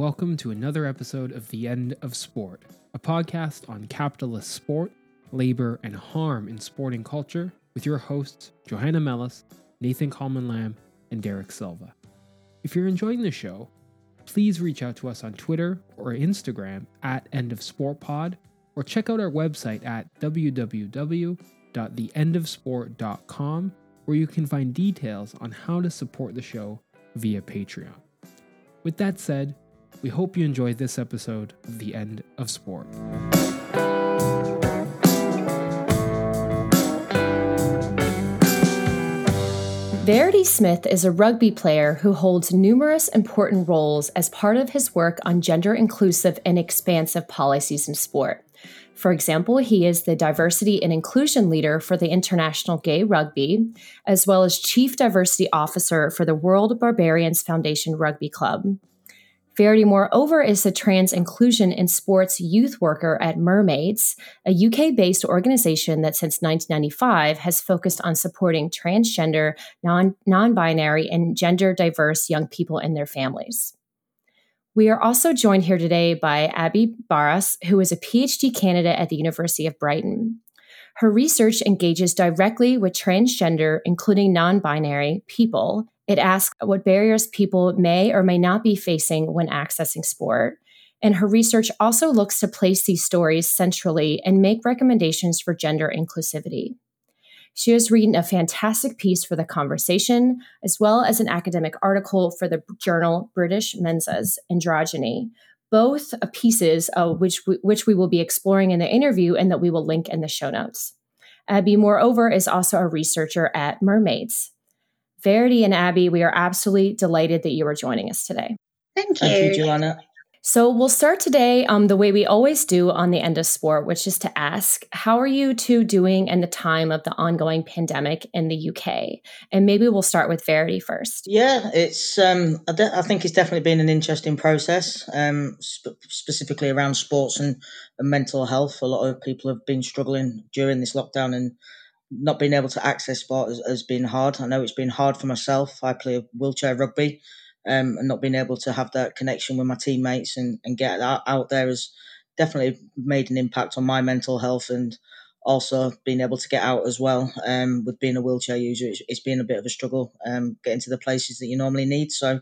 Welcome to another episode of The End of Sport, a podcast on capitalist sport, labor, and harm in sporting culture with your hosts, Johanna Mellis, Nathan Kalman-Lamb, and Derek Silva. If you're enjoying the show, please reach out to us on Twitter or Instagram at End of Sport Pod, or check out our website at www.theendofsport.com, where you can find details on how to support the show via Patreon. With that said, we hope you enjoyed this episode of The End of Sport. Verity Smith is a rugby player who holds numerous important roles as part of his work on gender inclusive and expansive policies in sport. For example, he is the diversity and inclusion leader for the International Gay Rugby, as well as chief diversity officer for the World Barbarians Foundation Rugby Club. Verity, moreover, is the trans inclusion in sports youth worker at Mermaids, a UK based organization that since 1995 has focused on supporting transgender, non binary, and gender diverse young people and their families. We are also joined here today by Abby Barras, who is a PhD candidate at the University of Brighton. Her research engages directly with transgender, including non binary, people. It asks what barriers people may or may not be facing when accessing sport. And her research also looks to place these stories centrally and make recommendations for gender inclusivity. She has written a fantastic piece for The Conversation, as well as an academic article for the journal British Mensa's Androgyny, both pieces uh, which, we, which we will be exploring in the interview and that we will link in the show notes. Abby, moreover, is also a researcher at Mermaids. Verity and Abby, we are absolutely delighted that you are joining us today. Thank you. Thank you, Johanna. So we'll start today um, the way we always do on the end of sport, which is to ask, how are you two doing in the time of the ongoing pandemic in the UK? And maybe we'll start with Verity first. Yeah, it's. Um, I, de- I think it's definitely been an interesting process, um, sp- specifically around sports and, and mental health. A lot of people have been struggling during this lockdown, and not being able to access sport has, has been hard. I know it's been hard for myself. I play wheelchair rugby um, and not being able to have that connection with my teammates and, and get out, out there has definitely made an impact on my mental health and also being able to get out as well um, with being a wheelchair user it's, it's been a bit of a struggle um, getting to the places that you normally need so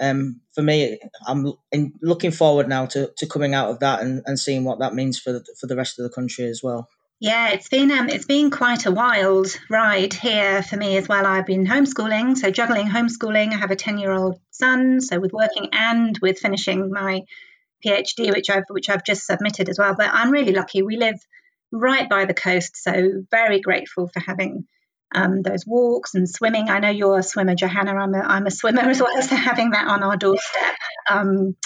um, for me i'm in, looking forward now to, to coming out of that and, and seeing what that means for the, for the rest of the country as well yeah, it's been um, it's been quite a wild ride here for me as well. I've been homeschooling, so juggling homeschooling. I have a ten year old son, so with working and with finishing my PhD, which I've which I've just submitted as well. But I'm really lucky. We live right by the coast, so very grateful for having um, those walks and swimming. I know you're a swimmer, Johanna. I'm a, I'm a swimmer as well, so having that on our doorstep um,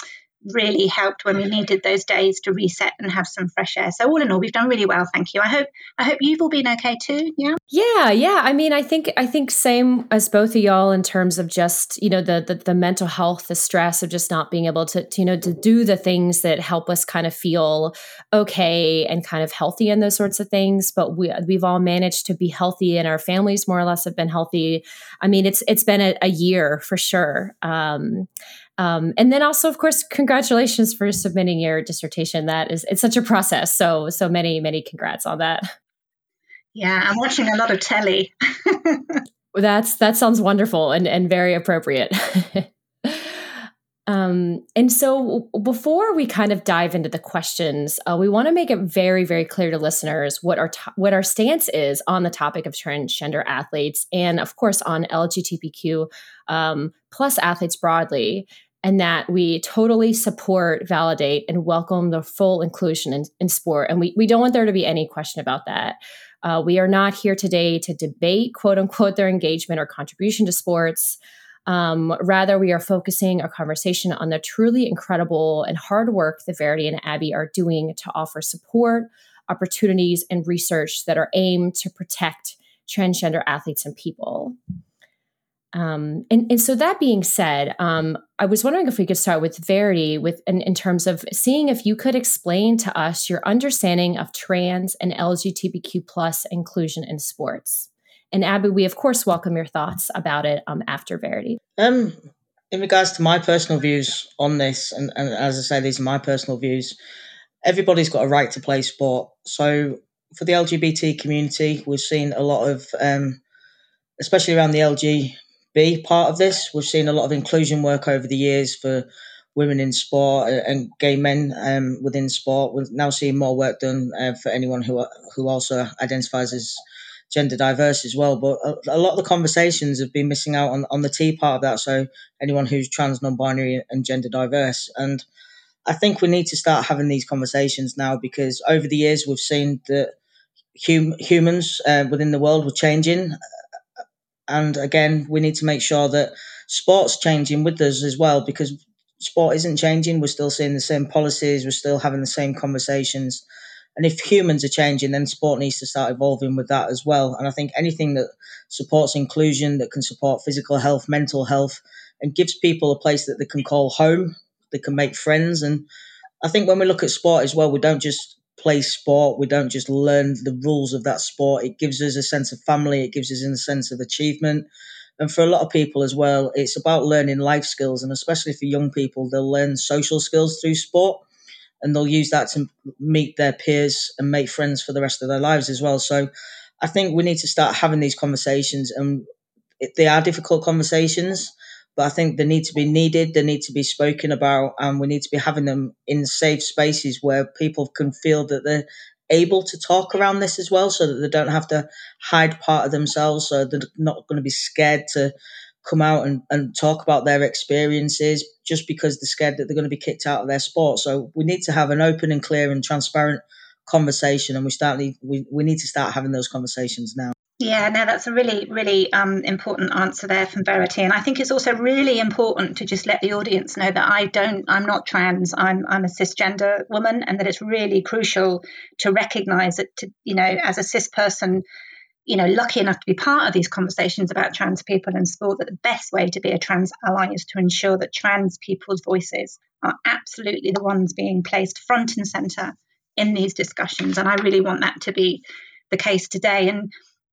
really helped when we needed those days to reset and have some fresh air. So all in all, we've done really well. Thank you. I hope I hope you've all been okay too. Yeah. Yeah, yeah. I mean, I think I think same as both of y'all in terms of just you know the the, the mental health, the stress of just not being able to, to you know to do the things that help us kind of feel okay and kind of healthy and those sorts of things. But we we've all managed to be healthy, and our families more or less have been healthy. I mean, it's it's been a, a year for sure. Um, um, and then also, of course, congratulations for submitting your dissertation. That is, it's such a process. So, so many, many congrats on that. Yeah, I'm watching a lot of telly. That's that sounds wonderful and and very appropriate. Um, and so, before we kind of dive into the questions, uh, we want to make it very, very clear to listeners what our to- what our stance is on the topic of transgender athletes, and of course on LGBTQ um, plus athletes broadly, and that we totally support, validate, and welcome the full inclusion in, in sport. And we we don't want there to be any question about that. Uh, we are not here today to debate, quote unquote, their engagement or contribution to sports. Um, rather, we are focusing our conversation on the truly incredible and hard work that Verity and Abby are doing to offer support, opportunities, and research that are aimed to protect transgender athletes and people. Um, and, and, so that being said, um, I was wondering if we could start with Verity with in, in, terms of seeing if you could explain to us your understanding of trans and LGBTQ plus inclusion in sports. And Abby, we of course welcome your thoughts about it um, after Verity. Um, in regards to my personal views on this, and, and as I say, these are my personal views. Everybody's got a right to play sport. So for the LGBT community, we've seen a lot of, um, especially around the LGB part of this, we've seen a lot of inclusion work over the years for women in sport and gay men um, within sport. We're now seeing more work done uh, for anyone who who also identifies as gender diverse as well. But a, a, lot of the conversations have been missing out on, on the T part of that. So anyone who's trans, non-binary, and gender diverse. And I think we need to start having these conversations now because over the years we've seen that hum, humans uh, within the world were changing. And again, we need to make sure that sports changing with us as well because sport isn't changing. We're still seeing the same policies. We're still having the same conversations. And if humans are changing, then sport needs to start evolving with that as well. And I think anything that supports inclusion, that can support physical health, mental health, and gives people a place that they can call home, they can make friends. And I think when we look at sport as well, we don't just play sport, we don't just learn the rules of that sport. It gives us a sense of family, it gives us a sense of achievement. And for a lot of people as well, it's about learning life skills. And especially for young people, they'll learn social skills through sport and they'll use that to meet their peers and make friends for the rest of their lives as well. So I think we need to start having these conversations, and they are difficult conversations, but I think they need to be needed, they need to be spoken about, and we need to be having them in safe spaces where people can feel that they're able to talk around this as well, so that they don't have to hide part of themselves, so they're not going to be scared to come out and, and talk about their experiences just because they're scared that they're going to be kicked out of their sport. So we need to have an open and clear and transparent conversation and we start we, we need to start having those conversations now. Yeah, no, that's a really, really um, important answer there from Verity, and I think it's also really important to just let the audience know that I don't, I'm not trans, I'm, I'm a cisgender woman, and that it's really crucial to recognise that, to, you know, as a cis person, you know, lucky enough to be part of these conversations about trans people in sport, that the best way to be a trans ally is to ensure that trans people's voices are absolutely the ones being placed front and centre in these discussions. And I really want that to be the case today. And,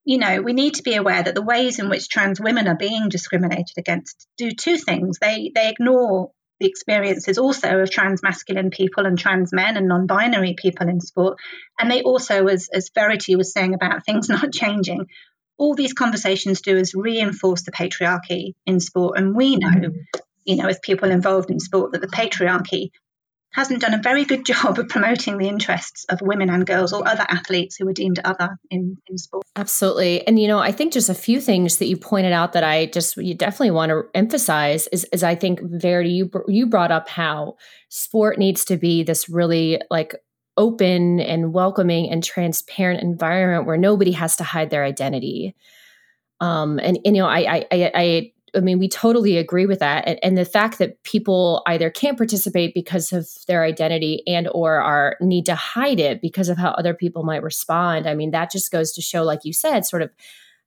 you know, we need to be aware that the ways in which trans women are being discriminated against do two things. They they ignore the experiences also of trans masculine people and trans men and non binary people in sport. And they also, as, as Verity was saying about things not changing, all these conversations do is reinforce the patriarchy in sport. And we know, mm-hmm. you know, as people involved in sport, that the patriarchy hasn't done a very good job of promoting the interests of women and girls or other athletes who are deemed other in, in sport. Absolutely. And, you know, I think just a few things that you pointed out that I just, you definitely want to emphasize is, is I think, Verity, you, you brought up how sport needs to be this really like open and welcoming and transparent environment where nobody has to hide their identity. Um, and, and you know, I, I, I I mean, we totally agree with that. And, and, the fact that people either can't participate because of their identity and or are need to hide it because of how other people might respond. I mean, that just goes to show, like you said, sort of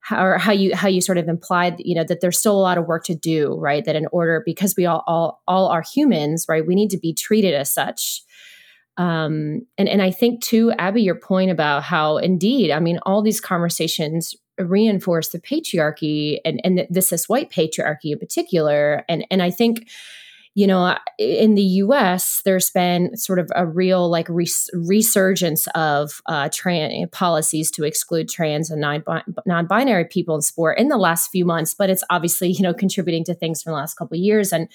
how, or how you how you sort of implied, you know, that there's still a lot of work to do, right? That in order because we all all all are humans, right? We need to be treated as such. Um, and and I think too, Abby, your point about how indeed, I mean, all these conversations reinforce the patriarchy and and this this white patriarchy in particular. And and I think you know in the US there's been sort of a real like res- resurgence of uh trans policies to exclude trans and non-binary people in sport in the last few months but it's obviously you know contributing to things from the last couple of years. And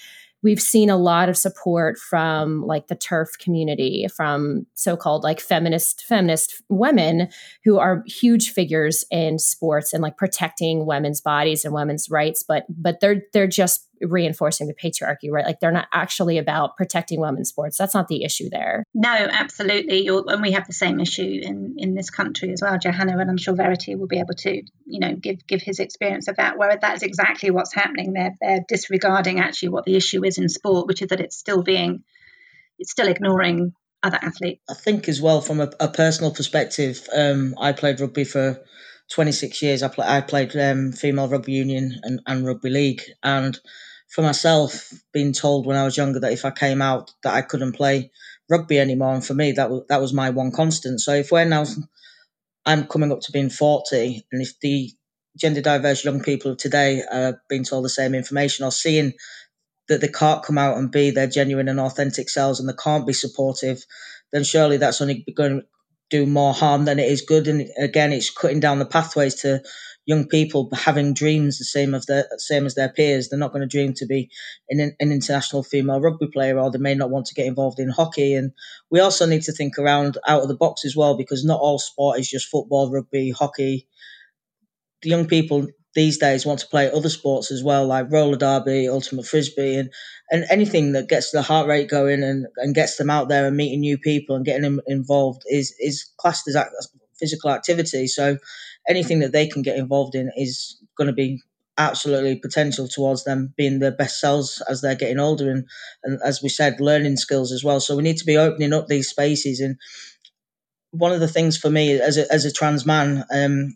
we've seen a lot of support from like the TERF community from so-called like feminist feminist women who are huge figures in sports and like protecting women's bodies and women's rights but but they're they're just reinforcing the patriarchy, right? Like they're not actually about protecting women's sports. That's not the issue there. No, absolutely. You're, and we have the same issue in, in this country as well, Johanna, and I'm sure Verity will be able to, you know, give give his experience of that, where that is exactly what's happening. They're they're disregarding actually what the issue is in sport, which is that it's still being it's still ignoring other athletes. I think as well from a, a personal perspective, um, I played rugby for 26 years. I, I played um, female rugby union and, and rugby league, and for myself, being told when I was younger that if I came out that I couldn't play rugby anymore, and for me that was that was my one constant. So if we're now, I'm coming up to being forty, and if the gender diverse young people of today are being told the same information or seeing that they can't come out and be their genuine and authentic selves and they can't be supportive, then surely that's only going do more harm than it is good. And again, it's cutting down the pathways to young people having dreams the same of the same as their peers. They're not going to dream to be an, an international female rugby player, or they may not want to get involved in hockey. And we also need to think around out of the box as well, because not all sport is just football, rugby, hockey. The young people these days want to play other sports as well, like roller derby, ultimate frisbee, and, and anything that gets the heart rate going and, and gets them out there and meeting new people and getting them involved is is classed as physical activity. So anything that they can get involved in is going to be absolutely potential towards them being their best selves as they're getting older and, and as we said learning skills as well so we need to be opening up these spaces and one of the things for me as a, as a trans man um,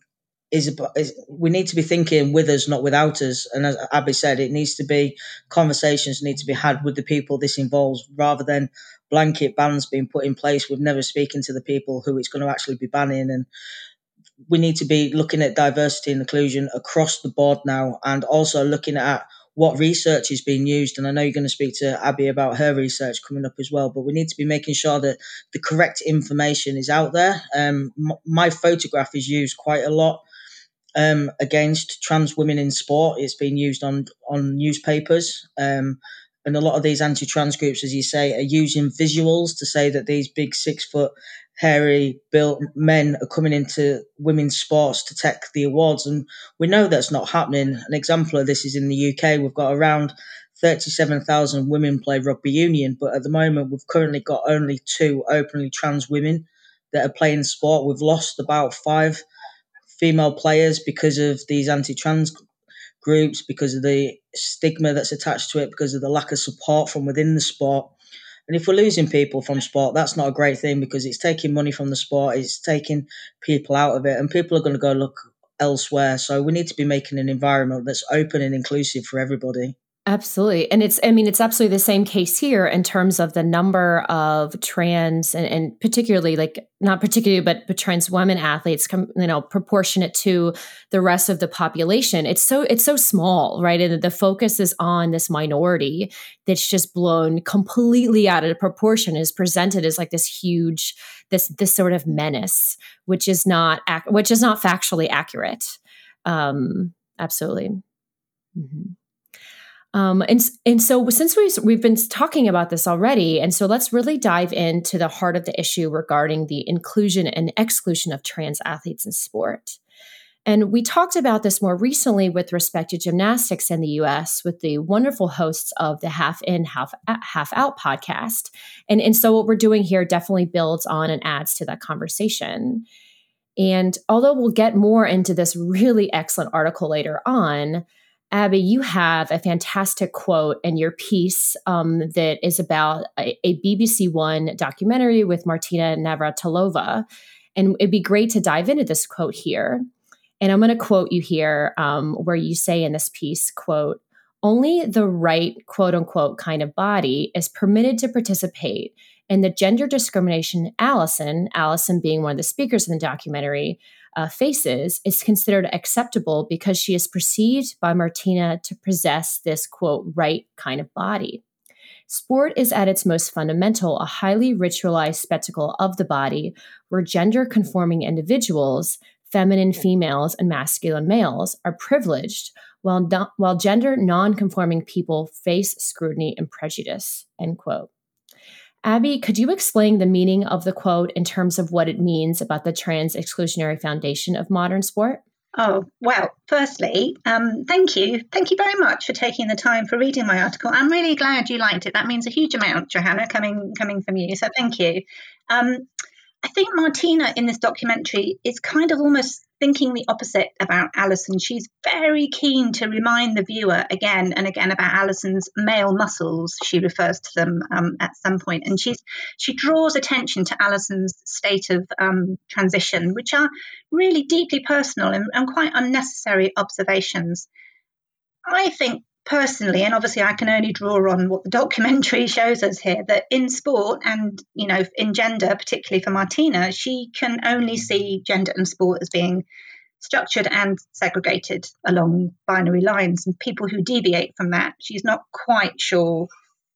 is, is, we need to be thinking with us, not without us. And as Abby said, it needs to be conversations need to be had with the people this involves, rather than blanket bans being put in place with never speaking to the people who it's going to actually be banning. And we need to be looking at diversity and inclusion across the board now, and also looking at what research is being used. And I know you're going to speak to Abby about her research coming up as well, but we need to be making sure that the correct information is out there. Um, my photograph is used quite a lot um, against trans women in sport. It's been used on on newspapers. Um, and a lot of these anti-trans groups, as you say, are using visuals to say that these big six foot hairy built men are coming into women's sports to take the awards. And we know that's not happening. An example of this is in the UK. We've got around 37,000 women play rugby union, but at the moment we've currently got only two openly trans women that are playing sport. We've lost about five female players because of these anti-trans groups, because of the stigma that's attached to it, because of the lack of support from within the sport. And if we're losing people from sport, that's not a great thing because it's taking money from the sport, it's taking people out of it, and people are going to go look elsewhere. So we need to be making an environment that's open and inclusive for everybody. Absolutely. And it's, I mean, it's absolutely the same case here in terms of the number of trans and, and particularly like, not particularly, but, but trans women athletes, come, you know, proportionate to the rest of the population. It's so, it's so small, right? And the focus is on this minority that's just blown completely out of proportion is presented as like this huge, this, this sort of menace, which is not, which is not factually accurate. Um, absolutely. Mm-hmm. Um, and and so since we we've been talking about this already, and so let's really dive into the heart of the issue regarding the inclusion and exclusion of trans athletes in sport. And we talked about this more recently with respect to gymnastics in the US with the wonderful hosts of the Half In, Half, Half Out podcast. And, and so what we're doing here definitely builds on and adds to that conversation. And although we'll get more into this really excellent article later on, Abby, you have a fantastic quote in your piece um, that is about a, a, BBC One documentary with Martina Navratilova. And it'd be great to dive into this quote here. And I'm going to quote you here um, where you say in this piece, quote, only the right quote unquote kind of body is permitted to participate in the gender discrimination Allison, Allison being one of the speakers in the documentary, uh, faces is considered acceptable because she is perceived by Martina to possess this quote, right kind of body. Sport is at its most fundamental a highly ritualized spectacle of the body where gender conforming individuals, feminine females and masculine males, are privileged while, while gender non conforming people face scrutiny and prejudice. End quote. Abby, could you explain the meaning of the quote in terms of what it means about the trans exclusionary foundation of modern sport? Oh, well, firstly, um, thank you. Thank you very much for taking the time for reading my article. I'm really glad you liked it. That means a huge amount, Johanna, coming coming from you. So thank you. Um, I think Martina in this documentary is kind of almost thinking the opposite about Alison. She's very keen to remind the viewer again and again about Alison's male muscles. She refers to them um, at some point, and she's she draws attention to Alison's state of um, transition, which are really deeply personal and, and quite unnecessary observations. I think personally, and obviously I can only draw on what the documentary shows us here, that in sport and, you know, in gender, particularly for Martina, she can only see gender and sport as being structured and segregated along binary lines. And people who deviate from that she's not quite sure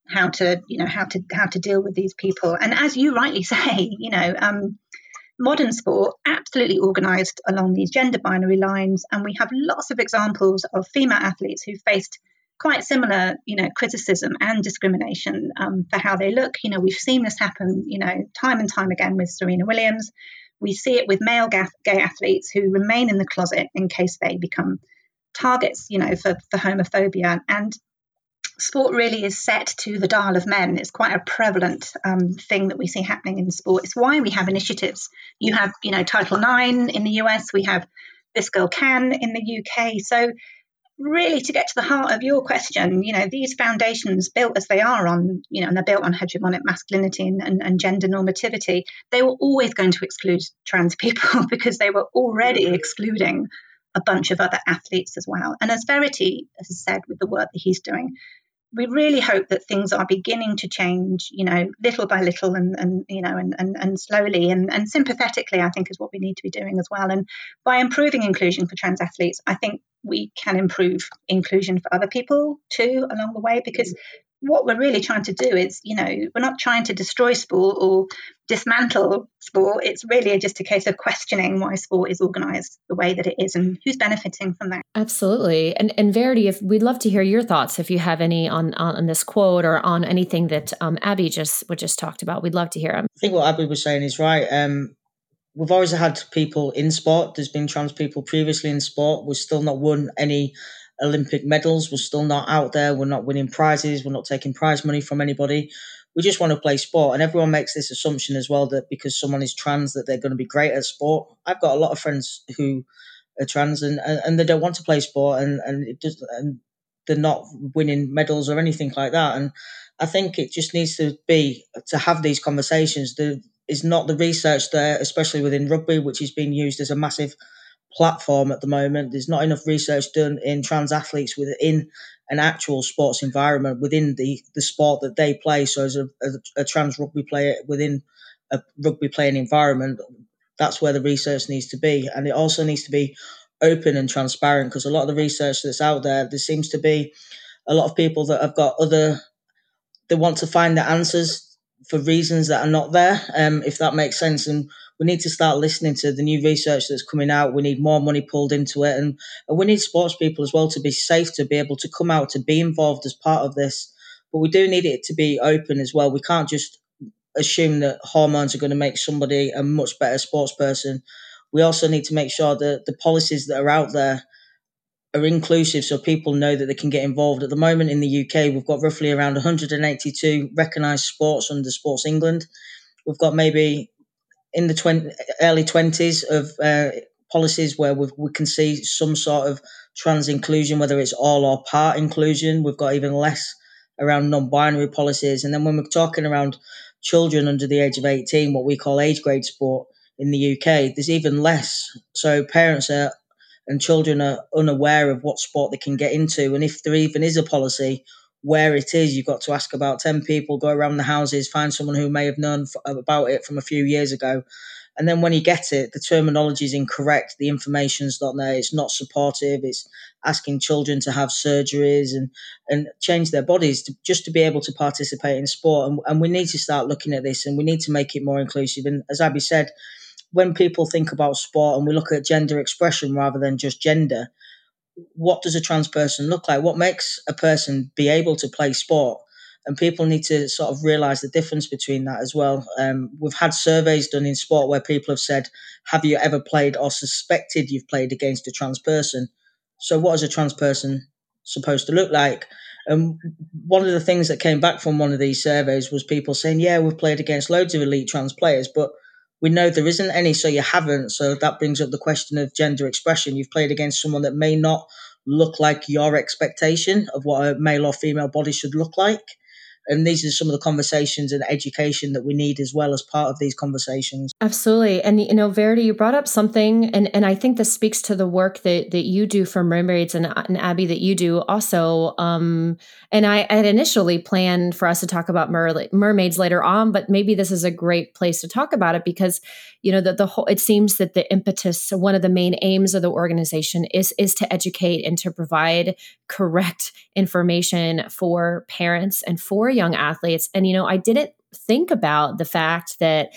how to you know how to how to deal with these people. And as you rightly say you know um, modern sport absolutely organized along these gender binary lines. And we have lots of examples of female athletes who faced quite similar you know criticism and discrimination um, for how they look you know we've seen this happen you know time and time again with serena williams we see it with male gay athletes who remain in the closet in case they become targets you know for, for homophobia and sport really is set to the dial of men. It's quite a prevalent um, thing that we see happening in sport. It's why we have initiatives. You have, you know, Title IX in the US. We have This Girl Can in the UK. So really to get to the heart of your question, you know, these foundations built as they are on, you know, and they're built on hegemonic masculinity and, and, and, gender normativity, they were always going to exclude trans people because they were already mm-hmm. excluding a bunch of other athletes as well. And as Verity has said with the work that he's doing, we really hope that things are beginning to change, you know, little by little and, and you know, and, and, and slowly and, and sympathetically, I think is what we need to be doing as well. And by improving inclusion for trans athletes, I think we can improve inclusion for other people too along the way because mm. What we're really trying to do is, you know, we're not trying to destroy sport or dismantle sport. It's really just a case of questioning why sport is organised the way that it is and who's benefiting from that. Absolutely. And and Verity, if we'd love to hear your thoughts, if you have any on on, this quote or on anything that um, Abby just what just talked about, we'd love to hear them. I think what Abby was saying is right. Um, we've always had people in sport. There's been trans people previously in sport. We've still not won any Olympic medals. We're still not out there. We're not winning prizes. We're not taking prize money from anybody. We just want to play sport. And everyone makes this assumption as well that because someone is trans, that they're going to be great at sport. I've got a lot of friends who are trans and, and, and they don't want to play sport and, and it just and they're not winning medals or anything like that. And I think it just needs to be to have these conversations. There is not the research there, especially within rugby, which is being used as a massive platform at the moment. There's not enough research done in trans athletes within an actual sports environment within the, the sport that they play. So, as a, a, trans rugby player within a rugby playing environment, that's where the research needs to be. And it also needs to be open and transparent because a lot of the research that's out there, there seems to be a lot of people that have got other, they want to find the answers for reasons that are not there, um, if that makes sense. And we need to start listening to the new research that's coming out. We need more money pulled into it. And, and we need sports people as well to be safe, to be able to come out, to be involved as part of this. But we do need it to be open as well. We can't just assume that hormones are going to make somebody a much better sports person. We also need to make sure that the policies that are out there are inclusive so people know that they can get involved. At the moment in the UK, we've got roughly around 182 recognised sports under Sports England. We've got maybe in the 20, early 20s of uh, policies where we can see some sort of trans inclusion, whether it's all or part inclusion. We've got even less around non binary policies. And then when we're talking around children under the age of 18, what we call age grade sport in the UK, there's even less. So parents are and children are unaware of what sport they can get into. And if there even is a policy, where it is, you've got to ask about 10 people, go around the houses, find someone who may have known about it from a few years ago. And then when you get it, the terminology is incorrect, the information's not there, it's not supportive, it's asking children to have surgeries and, and change their bodies to, just to be able to participate in sport. And, and we need to start looking at this and we need to make it more inclusive. And as Abby said, when people think about sport and we look at gender expression rather than just gender, what does a trans person look like? What makes a person be able to play sport? And people need to sort of realize the difference between that as well. Um, we've had surveys done in sport where people have said, Have you ever played or suspected you've played against a trans person? So, what is a trans person supposed to look like? And one of the things that came back from one of these surveys was people saying, Yeah, we've played against loads of elite trans players, but we know there isn't any, so you haven't. So that brings up the question of gender expression. You've played against someone that may not look like your expectation of what a male or female body should look like. And these are some of the conversations and education that we need as well as part of these conversations. Absolutely. And you know verity you brought up something and and i think this speaks to the work that that you do for mermaids and, and abby that you do also um and i had initially planned for us to talk about mer- mermaids later on but maybe this is a great place to talk about it because you know that the whole it seems that the impetus one of the main aims of the organization is is to educate and to provide correct information for parents and for young athletes. And you know i didn't think about the fact that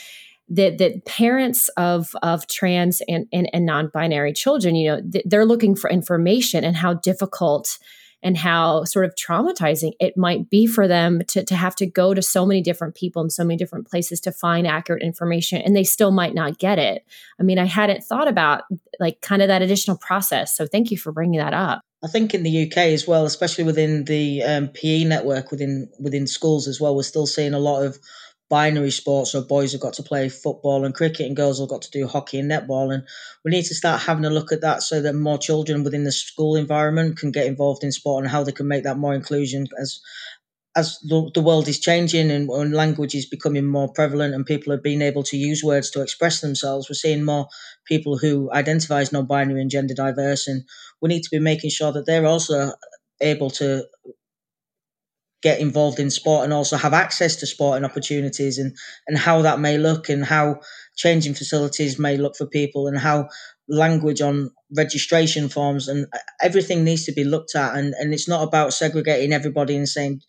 that that parents of of trans and, and, and non-binary children you know they're looking for information and how difficult and how sort of traumatizing it might be for them to, to have to go to so many different people in so many different places to find accurate information and they still might not get it. I mean i hadn't thought about like kind of that additional process. So thank you for bringing that up I think in the UK as well, especially within the um, PE network within within schools as well, we're still seeing a lot of binary sports. So boys have got to play football and cricket, and girls have got to do hockey and netball. And we need to start having a look at that so that more children within the school environment can get involved in sport and how they can make that more inclusion as as the, the world is changing and, and language is becoming more prevalent and people are being able to use words to express themselves, we're seeing more people who identify as non-binary and gender diverse, and we need to be making sure that they're also able to get involved in sport and also have access to sport and opportunities and and how that may look and how changing facilities may look for people and how language on registration forms and everything needs to be looked at. And and it's not about segregating everybody and saying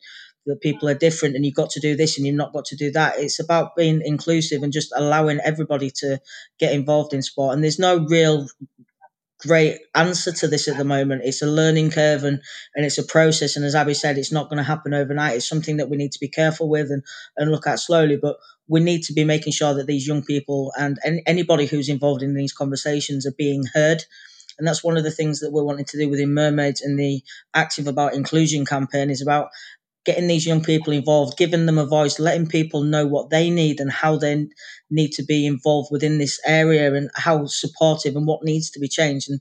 that people are different and you've got to do this and you've not got to do that it's about being inclusive and just allowing everybody to get involved in sport and there's no real great answer to this at the moment. It's a learning curve and, and it's a process. And as Abby said, it's not going to happen overnight. It's something that we need to be careful with and, and look at slowly. But we need to be making sure that these young people and any, anybody who's involved in these conversations are being heard. And that's one of the things that we're wanting to do within Mermaids and the Active About Inclusion campaign is about getting these young people involved, giving them a voice, letting people know what they need and how they need to be involved within this area and how supportive and what needs to be changed. And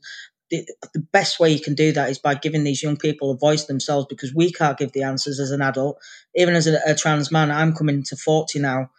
the, the best way you can do that is by giving these young people a voice themselves because we can't give the answers as an adult. Even as a, a trans man, I'm coming to 40 now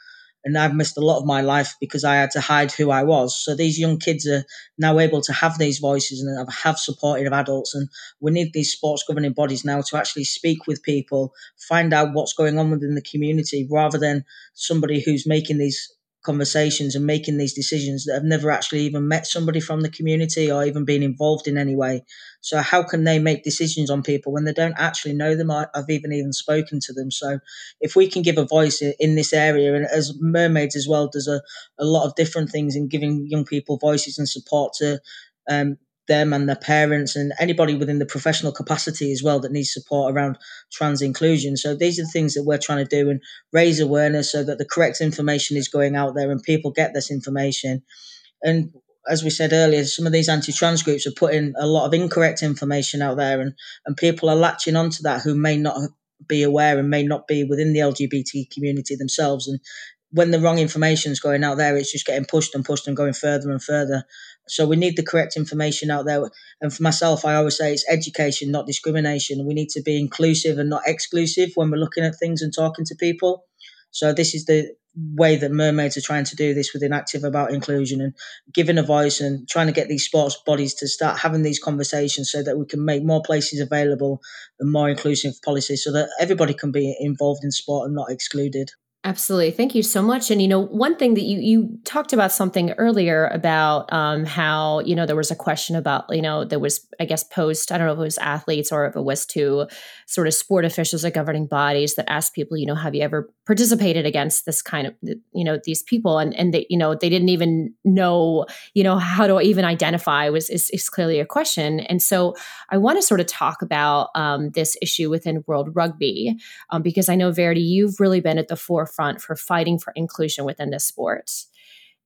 and I've missed a lot of my life because I had to hide who I was. So these young kids are now able to have these voices and have supportive adults, and we need these sports governing bodies now to actually speak with people, find out what's going on within the community, rather than somebody who's making these conversations and making these decisions that have never actually even met somebody from the community or even been involved in any way. So how can they make decisions on people when they don't actually know them? I've even even spoken to them. So if we can give a voice in this area, and as Mermaids as well does a, a lot of different things in giving young people voices and support to um, them and their parents and anybody within the professional capacity as well that needs support around trans inclusion. So these are the things that we're trying to do and raise awareness so that the correct information is going out there and people get this information. And as we said earlier, some of these anti-trans groups are putting a lot of incorrect information out there, and and people are latching onto that who may not be aware and may not be within the LGBT community themselves. And when the wrong information is going out there, it's just getting pushed and pushed and going further and further. So we need the correct information out there. And for myself, I always say it's education, not discrimination. We need to be inclusive and not exclusive when we're looking at things and talking to people. So this is the way that mermaids are trying to do this within active about inclusion and giving a voice and trying to get these sports bodies to start having these conversations so that we can make more places available and more inclusive policies so that everybody can be involved in sport and not excluded. Absolutely. Thank you so much. And, you know, one thing that you, you talked about something earlier about um, how, you know, there was a question about, you know, there was, I guess, post, I don't know if it was athletes or if it was to sort of sport officials or governing bodies that asked people, you know, have you ever participated against this kind of, you know, these people? And, and they, you know, they didn't even know, you know, how to even identify was, is, is clearly a question. And so I want to sort of talk about um, this issue within World Rugby um, because I know, Verity, you've really been at the forefront forefront for fighting for inclusion within the sport.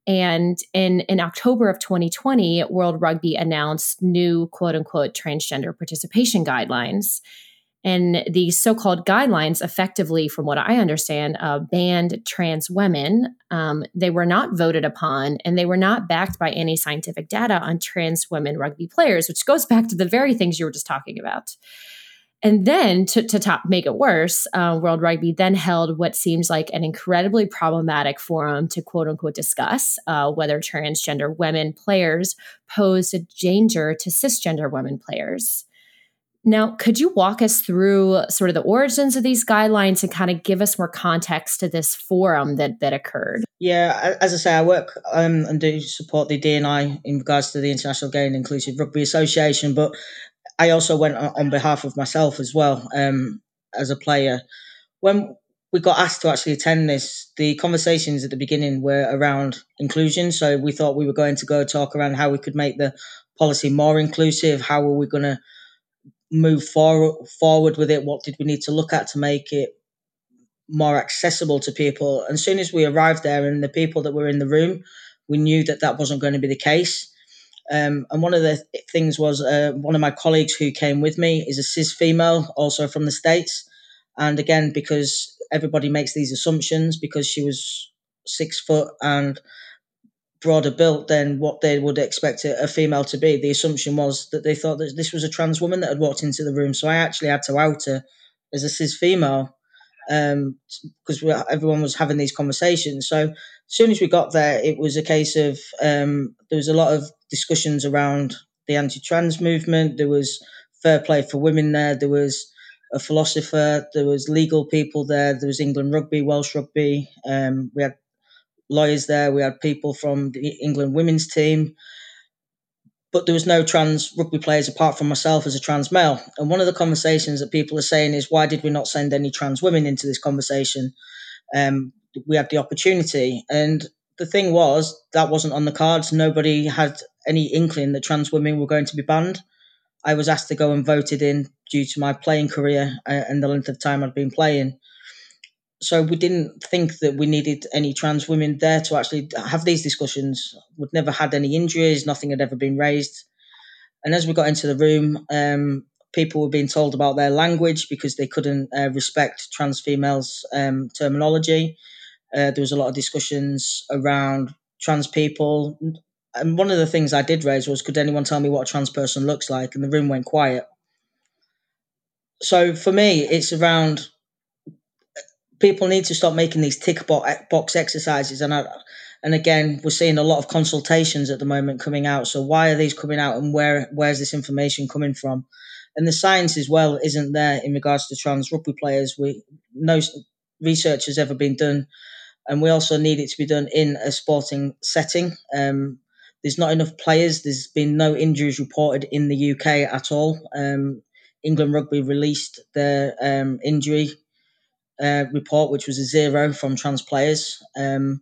And in, in October of 2020, World Rugby announced new quote unquote transgender participation guidelines. And these so called guidelines, effectively, from what I understand, uh, banned trans women. Um, they were not voted upon and they were not backed by any scientific data on trans women rugby players, which goes back to the very things you were just talking about. And then to, to top make it worse, uh, World Rugby then held what seems like an incredibly problematic forum to quote unquote discuss uh, whether transgender women players posed a danger to cisgender women players. Now, could you walk us through sort of the origins of these guidelines and kind of give us more context to this forum that that occurred? Yeah, as I say, I work um, and do support the DNI in regards to the International Gay and Inclusive Rugby Association, but I also went on behalf of myself as well um, as a player. When we got asked to actually attend this, the conversations at the beginning were around inclusion. So we thought we were going to go talk around how we could make the policy more inclusive. How were we going to move forward forward with it? What did we need to look at to make it more accessible to people? And as soon as we arrived there, and the people that were in the room, we knew that that wasn't going to be the case. Um, and one of the things was uh, one of my colleagues who came with me is a cis female, also from the States. And again, because everybody makes these assumptions, because she was six foot and broader built than what they would expect a, a, female to be, the assumption was that they thought that this was a trans woman that had walked into the room. So I actually had to out her as a cis female because um, everyone was having these conversations. So as soon as we got there, it was a case of um, there was a lot of discussions around the anti-trans movement. There was fair play for women there. There was a philosopher. There was legal people there. There was England rugby, Welsh rugby. Um, we had lawyers there. We had people from the England women's team but there was no trans rugby players apart from myself as a trans male. And one of the conversations that people are saying is, why did we not send any trans women into this conversation? Um, we had the opportunity. And the thing was, that wasn't on the cards. Nobody had any inkling that trans women were going to be banned. I was asked to go and voted in due to my playing career uh, and the length of time I'd been playing. So we didn't think that we needed any trans women there to actually have these discussions. We'd never had any injuries, nothing had ever been raised. And as we got into the room, um, people were being told about their language because they couldn't uh, respect trans females' um, terminology. Uh, there was a lot of discussions around trans people. And one of the things I did raise was, could anyone tell me what a trans person looks like? And the room went quiet. So for me, it's around people need to stop making these tick box exercises. And I, and again, we're seeing a lot of consultations at the moment coming out. So why are these coming out, and where where's this information coming from? And the science as well isn't there in regards to trans rugby players. We no research has ever been done, and we also need it to be done in a sporting setting. Um, there's not enough players. There's been no injuries reported in the UK at all. Um, England Rugby released their um, injury uh, report, which was a zero from trans players. Um,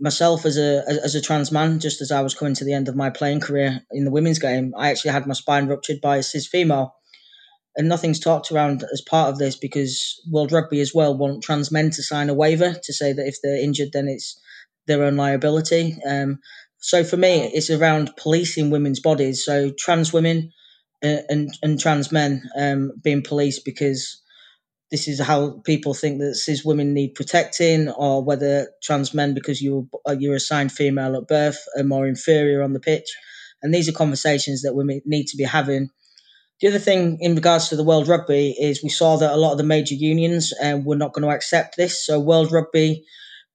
myself as a as a trans man, just as I was coming to the end of my playing career in the women's game, I actually had my spine ruptured by a cis female, and nothing's talked around as part of this because World Rugby as well want trans men to sign a waiver to say that if they're injured, then it's their own liability. Um, so for me, it's around policing women's bodies. So trans women and uh, and, and trans men um, being policed because this is how people think that cis women need protecting, or whether trans men, because you uh, you're assigned female at birth, are more inferior on the pitch. And these are conversations that we need to be having. The other thing in regards to the World Rugby is we saw that a lot of the major unions uh, were not going to accept this. So World Rugby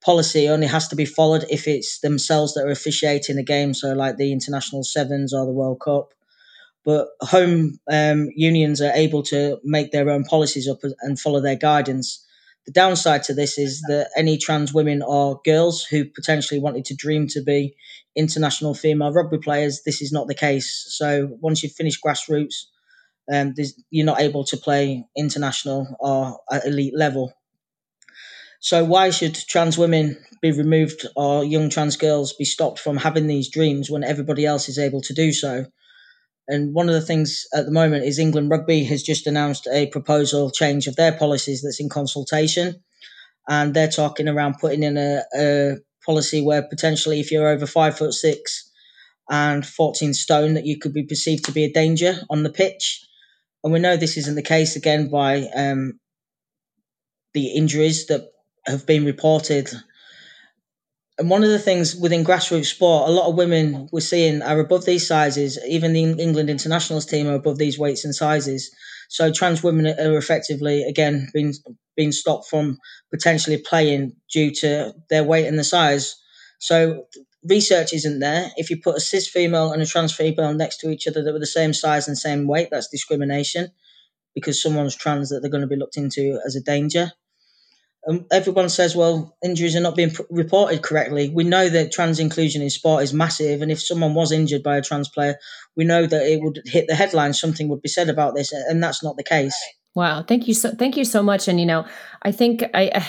policy only has to be followed if it's themselves that are officiating the game. So like the international sevens or the World Cup but home um, unions are able to make their own policies up and follow their guidance. The downside to this is that any trans women or girls who potentially wanted to dream to be international female rugby players, this is not the case. So once you've finished grassroots, um, you're not able to play international or at elite level. So why should trans women be removed or young trans girls be stopped from having these dreams when everybody else is able to do so? And one of the things at the moment is England Rugby has just announced a proposal change of their policies that's in consultation. And they're talking around putting in a, a policy where potentially if you're over five foot six and 14 stone, that you could be perceived to be a danger on the pitch. And we know this isn't the case again by um, the injuries that have been reported and one of the things within grassroots sport, a lot of women we're seeing are above these sizes. Even the England internationals team are above these weights and sizes. So trans women are effectively again being being stopped from potentially playing due to their weight and the size. So research isn't there. If you put a cis female and a trans female next to each other that were the same size and same weight, that's discrimination because someone's trans that they're going to be looked into as a danger. And everyone says, well, injuries are not being reported correctly. We know that trans inclusion in sport is massive, and if someone was injured by a trans player, we know that it would hit the headlines. Something would be said about this, and that's not the case. Wow, thank you so thank you so much. And you know, I think I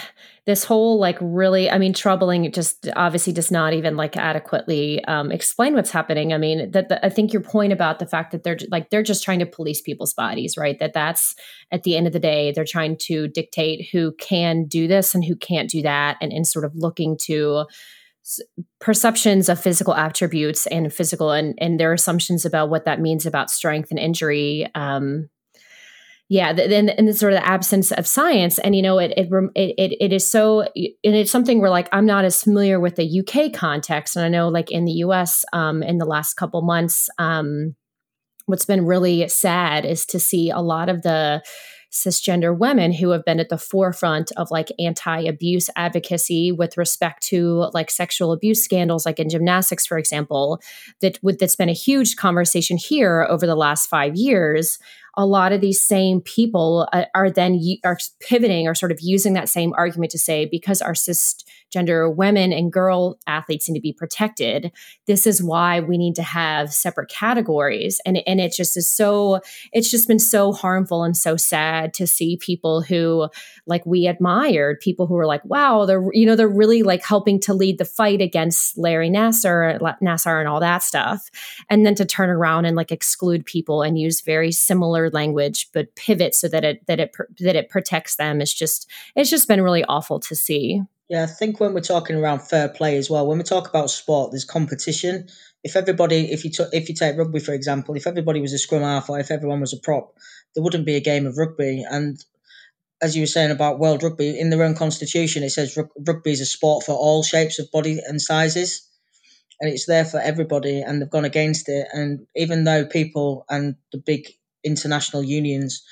this whole like really, I mean, troubling. Just obviously does not even like adequately um, explain what's happening. I mean, that I think your point about the fact that they're like they're just trying to police people's bodies, right? That that's at the end of the day, they're trying to dictate who can do this and who can't do that, and and sort of looking to perceptions of physical attributes and physical and and their assumptions about what that means about strength and injury um, yeah then and the sort of the absence of science and you know it, it it it is so and it's something where like i'm not as familiar with the uk context and i know like in the us um, in the last couple months um, what's been really sad is to see a lot of the cisgender women who have been at the forefront of like anti-abuse advocacy with respect to like sexual abuse scandals like in gymnastics for example that that's been a huge conversation here over the last 5 years a lot of these same people uh, are then are pivoting or sort of using that same argument to say because our cisgender women and girl athletes need to be protected this is why we need to have separate categories. And and it just is so it's just been so harmful and so sad to see people who like we admired people who were like wow they're you know they're really like helping to lead the fight against Larry Nassar Nassar and all that stuff. And then to turn around and like exclude people and use very similar language but pivot so that it that it that it protects them it's just it's just been really awful to see. Yeah i think when we're talking around fair play as well when we talk about sport there's competition. If everybody if you t- if you take rugby for example if everybody was a scrum half or if everyone was a prop there wouldn't be a game of rugby. And as you were saying about world rugby in their own constitution it says rugby is a sport for all shapes of body and sizes. And it's there for everybody and they've gone against it. And even though people and the big international unions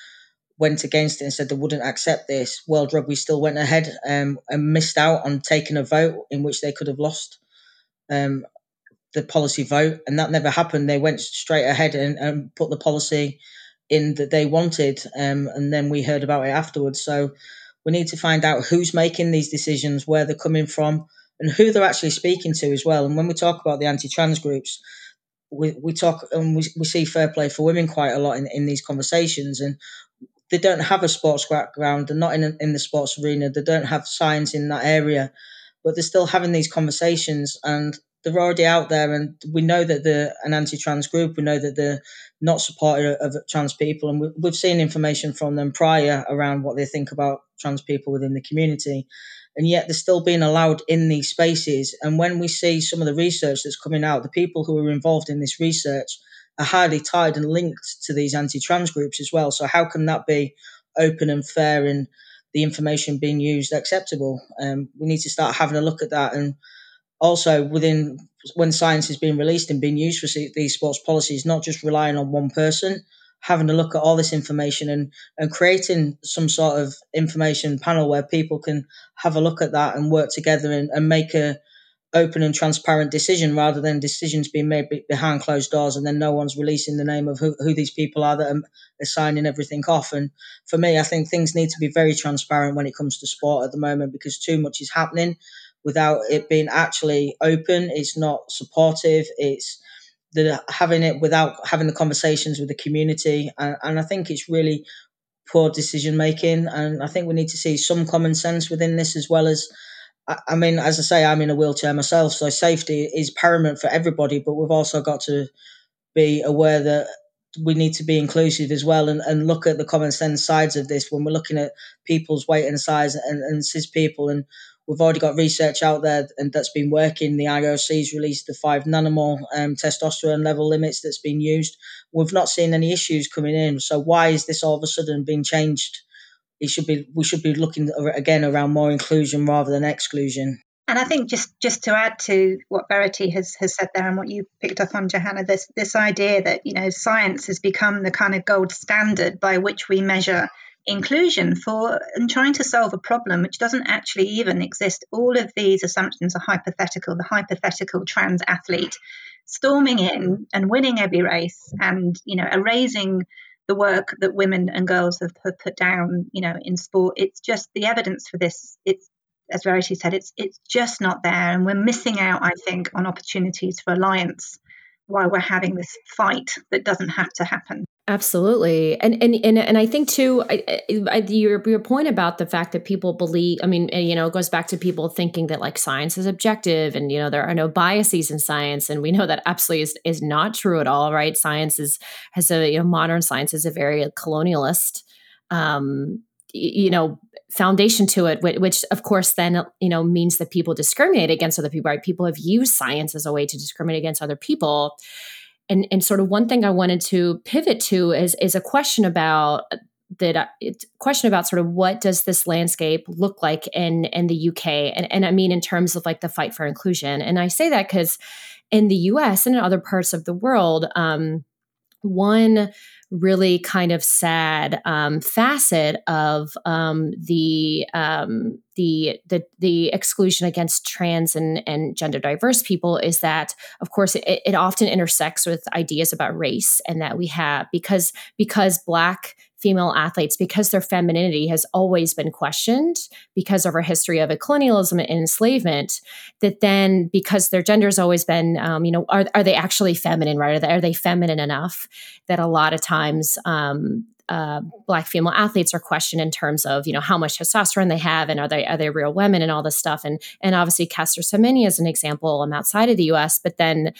went against it and said they wouldn't accept this, World Rugby still went ahead um, and missed out on taking a vote in which they could have lost um, the policy vote, and that never happened. They went straight ahead and, and put the policy in that they wanted, um, and then we heard about it afterwards. So we need to find out who's making these decisions, where they're coming from, and who they're actually speaking to as well. And when we talk about the anti-trans groups, we, we talk and we, we see fair play for women quite a lot in, in these conversations and they don't have a sports background they're not in, in the sports arena. They don't have science in that area but they're still having these conversations and they're already out there and we know that they're an anti-trans group. We know that they're not supportive of trans people and we, we've seen information from them prior around what they think about trans people within the community and yet they're still being allowed in these spaces. And when we see some of the research that's coming out, the people who are involved in this research are highly tied and linked to these anti-trans groups as well. So how can that be open and fair and the information being used acceptable? Um, we need to start having a look at that and also within when science is being released and being used for these sports policies, not just relying on one person, having a look at all this information and, and creating some sort of information panel where people can have a look at that and work together and, and make a open and transparent decision rather than decisions being made behind closed doors and then no one's releasing the name of who, who these people are that are, signing everything off. And for me, I think things need to be very transparent when it comes to sport at the moment because too much is happening without it being actually open. It's not supportive. It's the having it without having the conversations with the community, and, and I think it's really poor decision making. And I think we need to see some common sense within this as well as. I mean, as I say, I'm in a wheelchair myself, so safety is paramount for everybody. But we've also got to be aware that we need to be inclusive as well and, and look at the common sense sides of this when we're looking at people's weight and size and, and cis people and We've already got research out there and that's been working. The IOC's released the five nanomole um, testosterone level limits that's been used. We've not seen any issues coming in. So why is this all of a sudden being changed? It should be we should be looking again around more inclusion rather than exclusion. And I think just just to add to what Verity has has said there and what you picked up on, Johanna, this this idea that you know science has become the kind of gold standard by which we measure inclusion for and trying to solve a problem which doesn't actually even exist. All of these assumptions are hypothetical. The hypothetical trans athlete storming in and winning every race and you know erasing the work that women and girls have, put down you know in sport it's just the evidence for this it's as Verity said it's it's just not there and we're missing out I think on opportunities for alliance while we're having this fight that doesn't have to happen Absolutely, and and and and I think too, I, I, your your point about the fact that people believe. I mean, you know, it goes back to people thinking that like science is objective, and you know there are no biases in science, and we know that absolutely is is not true at all. Right? Science is has a you know modern science is a very colonialist, um, you know, foundation to it, which, of course then you know means that people discriminate against other people. Right? People have used science as a way to discriminate against other people and and sort of one thing I wanted to pivot to is is a question about that uh, question about sort of what does this landscape look like in in the UK and and I mean in terms of like the fight for inclusion. And I say that because in the US and in other parts of the world um, one really kind of sad um, facet of um, the, um, the the the exclusion against trans and, and gender diverse people is that, of course, it, it often intersects with ideas about race, and that we have because because Black female athletes because their femininity has always been questioned because of our history of colonialism and enslavement that then because their gender has always been um, you know are, are they actually feminine right are they, are they feminine enough that a lot of times um, uh, black female athletes are questioned in terms of you know how much testosterone they have and are they are they real women and all this stuff and and obviously Caster Semenya is an example I'm outside of the U.S. but then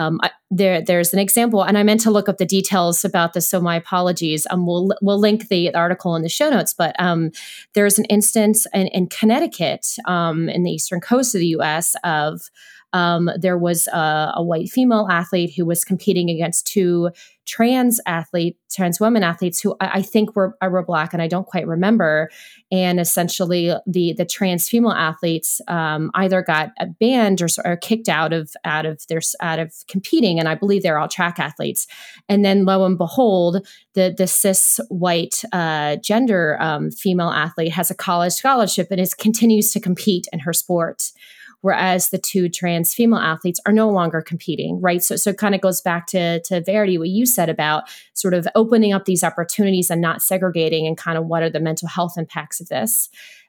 um, I, there, there's an example, and I meant to look up the details about this, so my apologies. Um, we'll we'll link the article in the show notes, but um, there's an instance in, in Connecticut, um, in the eastern coast of the U.S. of um, there was a, a, white female athlete who was competing against two trans athlete, trans women athletes who I, I think were, were black, and I don't quite remember. And essentially, the the trans female athletes um, either got banned or, or kicked out of out of their out of competing, and I believe they're all track athletes. And then, lo and behold, the the cis white uh, gender um, female athlete has a college scholarship and is continues to compete in her sport whereas the two trans female athletes are no longer competing, right? So, so it kind of goes back to, to Verity, what you said about sort of opening up these opportunities and not segregating and kind of what are the mental health impacts of this.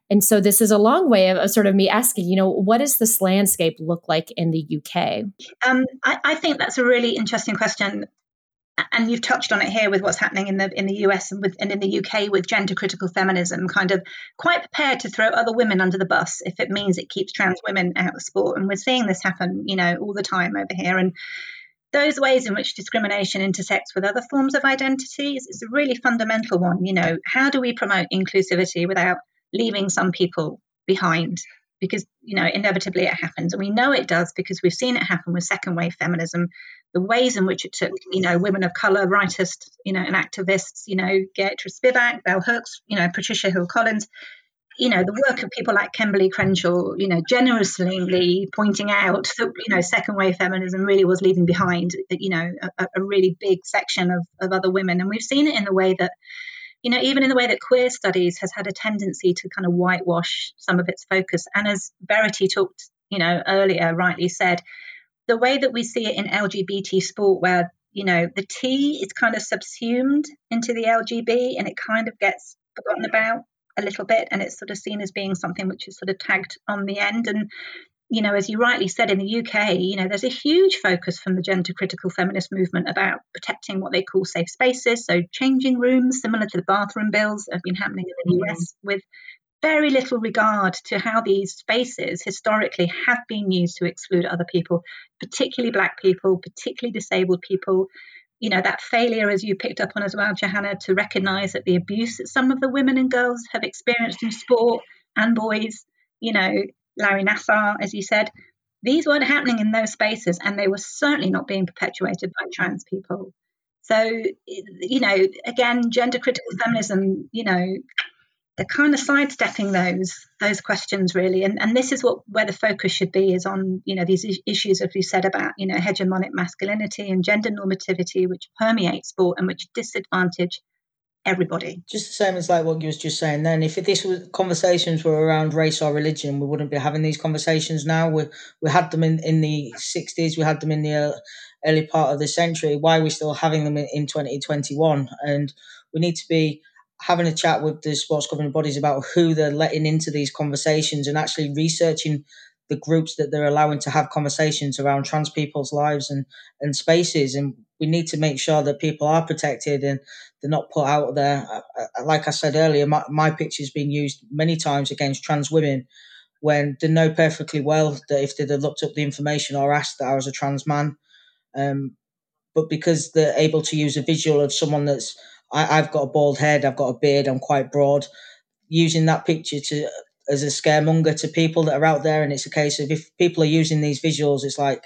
And so this is a long way of, sort of me asking, you know, what does this landscape look like in the UK? Um, I, I, think that's a really interesting question and you've touched on it here with what's happening in the in the US and with and in the UK with gender critical feminism, kind of quite prepared to throw other women under the bus if it means it keeps trans women out of sport. And we're seeing this happen, you know, all the time over here. And those ways in which discrimination intersects with other forms of identities is a really fundamental one. You know, how do we promote inclusivity without leaving some people behind? because you know inevitably it happens and we know it does because we've seen it happen with second wave feminism the ways in which it took you know women of color writers you know and activists you know Gayatri Spivak Bell Hooks you know Patricia Hill Collins you know the work of people like Kimberlé Crenshaw you know generously pointing out that you know second wave feminism really was leaving behind you know a, a really big section of, of other women and we've seen it in the way that you know, even in the way that queer studies has had a tendency to kind of whitewash some of its focus. And as Verity talked, you know, earlier, rightly said, the way that we see it in LGBT sport, where, you know, the T is kind of subsumed into the LGB and it kind of gets forgotten about a little bit and it's sort of seen as being something which is sort of tagged on the end. And you know, as you rightly said, in the UK, you know, there's a huge focus from the gender critical feminist movement about protecting what they call safe spaces. So, changing rooms, similar to the bathroom bills that have been happening in the mm. US, with very little regard to how these spaces historically have been used to exclude other people, particularly Black people, particularly disabled people. You know, that failure, as you picked up on as well, Johanna, to recognize that the abuse that some of the women and girls have experienced in sport and boys, you know, Larry Nassar, as you said, these weren't happening in those spaces and they were certainly not being perpetuated by trans people. So, you know, again, gender critical feminism, you know, they're kind of sidestepping those those questions really. And and this is what where the focus should be is on you know these issues as you said about you know hegemonic masculinity and gender normativity which permeate sport and which disadvantage everybody. Just the same as like what you was just saying then if this was conversations were around race or religion we wouldn't be having these conversations now. We we had them in in the 60s we had them in the uh, early part of the century. Why are we still having them in, in 2021 and we need to be having a chat with the sports governing bodies about who they're letting into these conversations and actually researching the groups that they're allowing to have conversations around trans people's lives and, and spaces. And we need to make sure that people are protected and they're not put out there. Like I said earlier, my, my picture's been used many times against trans women when they know perfectly well that if they'd have looked up the information or asked that I was a trans man, um, but because they're able to use a visual of someone that's I, I've got a bald head, I've got a beard, I'm quite broad. Using that picture to as a scaremonger to people that are out there, and it's a case of if people are using these visuals, it's like,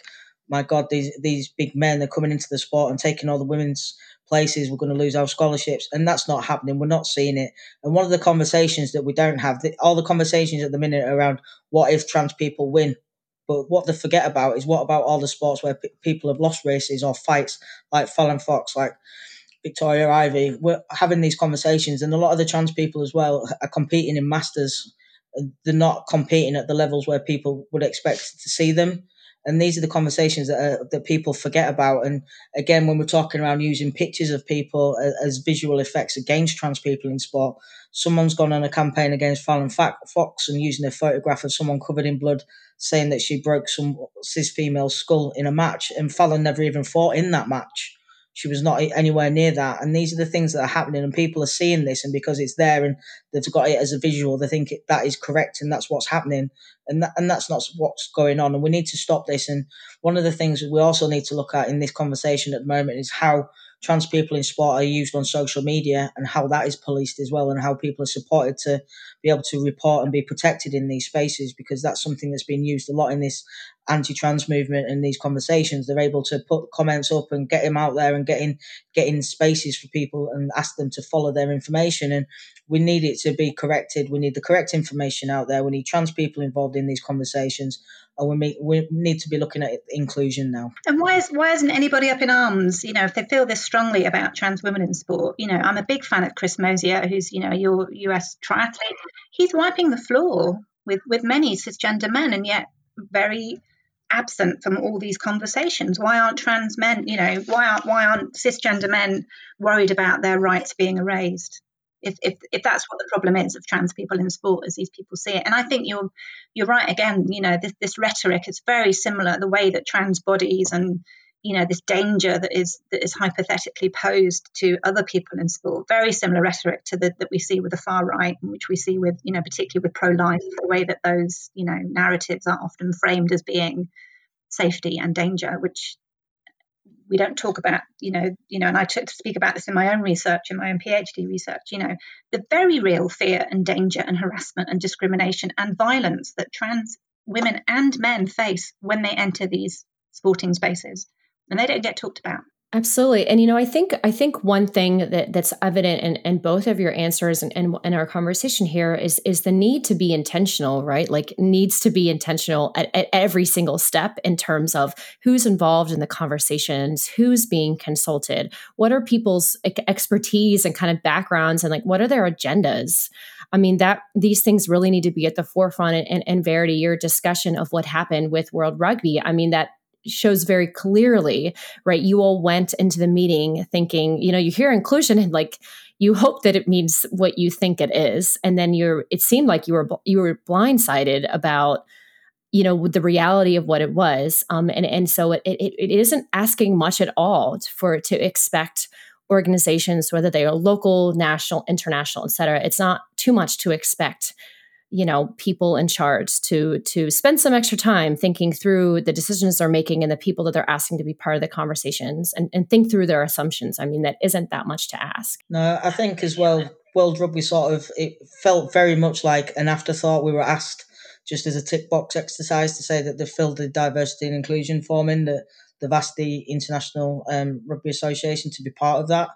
my God, these these big men are coming into the sport and taking all the women's places. We're going to lose our scholarships, and that's not happening. We're not seeing it. And one of the conversations that we don't have, the, all the conversations at the minute around what if trans people win, but what they forget about is what about all the sports where p- people have lost races or fights, like Fallon Fox, like Victoria Ivy, we're having these conversations, and a lot of the trans people as well are competing in masters. They're not competing at the levels where people would expect to see them, and these are the conversations that are, that people forget about. And again, when we're talking around using pictures of people as, as visual effects against trans people in sport, someone's gone on a campaign against Fallon Fox and using a photograph of someone covered in blood, saying that she broke some cis female skull in a match, and Fallon never even fought in that match she was not anywhere near that. And these are the things that are happening, and people are seeing this, and because it's there and they've got it as a visual, they think that is correct and that's what's happening, and that, and that's not what's going on. And we need to stop this. And one of the things we also need to look at in this conversation at the moment is how trans people in sport are used on social media and how that is policed as well, and how people are supported to be able to report and be protected in these spaces because that's something that's been used a lot in this anti-trans movement and these conversations they're able to put comments up and get them out there and get getting getting spaces for people and ask them to follow their information. And we need it to be corrected. We need the correct information out there. We need trans people involved in these conversations and we, we need to be looking at inclusion now. And why is why isn't anybody up in arms you know if they feel this strongly about trans women in sport? You know i'm a big fan of chris mosier who's you know your us triathlete. He's wiping the floor with with many cisgender men and yet very absent from all these conversations? Why aren't trans men, you know, why aren't why aren't cisgender men worried about their rights being erased? If, if, if that's what the problem is of trans people in sport as these people see it and i think you're you're right again you know this, this rhetoric is very similar the way that trans bodies and you know this danger that is that is hypothetically posed to other people in sport. Very similar rhetoric to the that we see with the far right which we see with you know particularly with pro-life the way that those you know narratives are often framed as being safety and danger which we don't talk about you know you know and i took to speak about this in my own research in my own phd research you know the very real fear and danger and harassment and discrimination and violence that trans women and men face when they enter these sporting spaces and they don't get talked about. Absolutely. And you know, I think I think one thing that that's evident in, in both of your answers and, and, and our conversation here is is the need to be intentional, right? Like needs to be intentional at, at every single step in terms of who's involved in the conversations, who's being consulted, what are people's expertise and kind of backgrounds and like what are their agendas. I mean, that these things really need to be at the forefront and, and, and Verity, your discussion of what happened with World Rugby. I mean, that shows very clearly, right? You all went into the meeting thinking, you know, you hear inclusion and like you hope that it means what you think it is, and then you're. It seemed like you were you were blindsided about you know the reality of what it was um, and and so it, it, it isn't asking much at all for to expect organizations whether they are local national international et cetera it's not too much to expect you know people in charge to to spend some extra time thinking through the decisions they're making and the people that they're asking to be part of the conversations and, and think through their assumptions. I mean that isn't that much to ask. No i think as well world rugby sort of it felt very much like an afterthought. We were asked just as a tick box exercise to say that they filled the diversity and inclusion form in that they've asked the international um, rugby association to be part of that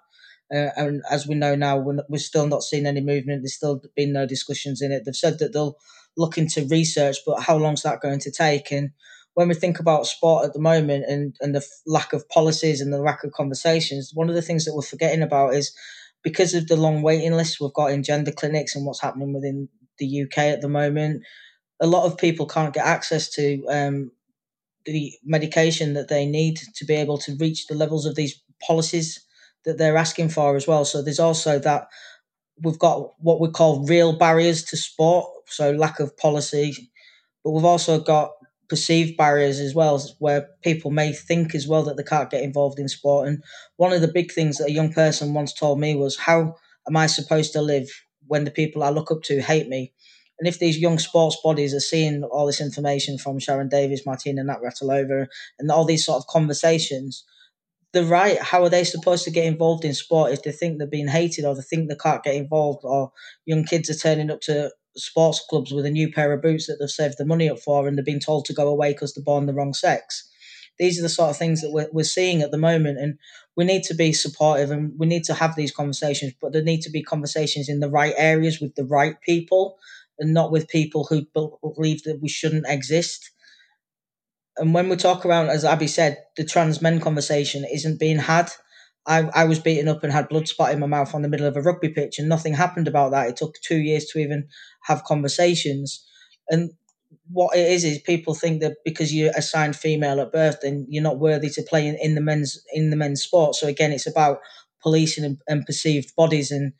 Uh, and as we know now, we're, we're still not seeing any movement. There's still been no discussions in it. They've said that they'll look into research, but how long is that going to take? And when we think about sport at the moment and, and the lack of policies and the lack of conversations, one of the things that we're forgetting about is because of the long waiting lists we've got in gender clinics and what's happening within the UK at the moment, a lot of people can't get access to um, the medication that they need to be able to reach the levels of these policies that they're asking for as well. So there's also that we've got what we call real barriers to sport, so lack of policy, but we've also got perceived barriers as well, where people may think as well that they can't get involved in sport. And one of the big things that a young person once told me was, How am I supposed to live when the people I look up to hate me? And if these young sports bodies are seeing all this information from Sharron Davies, Martina Navratilova, and all these sort of conversations, they're right. How are they supposed to get involved in sport if they think they're being hated or they think they can't get involved or young kids are turning up to sports clubs with a new pair of boots that they've saved the money up for and they're being told to go away because they're born the wrong sex? These are the sort of things that we're, we're seeing at the moment. And we need to be supportive and we need to have these conversations, but there need to be conversations in the right areas with the right people and not with people who believe that we shouldn't exist. And when we talk around, as Abby said, the trans men conversation isn't being had. I, I was beaten up and had blood spot in my mouth on the middle of a rugby pitch, and nothing happened about that. It took two years to even have conversations. And what it is is people think that because you're assigned female at birth, then you're not worthy to play in, in the men's in the men's sport. So again, it's about policing and, and perceived bodies and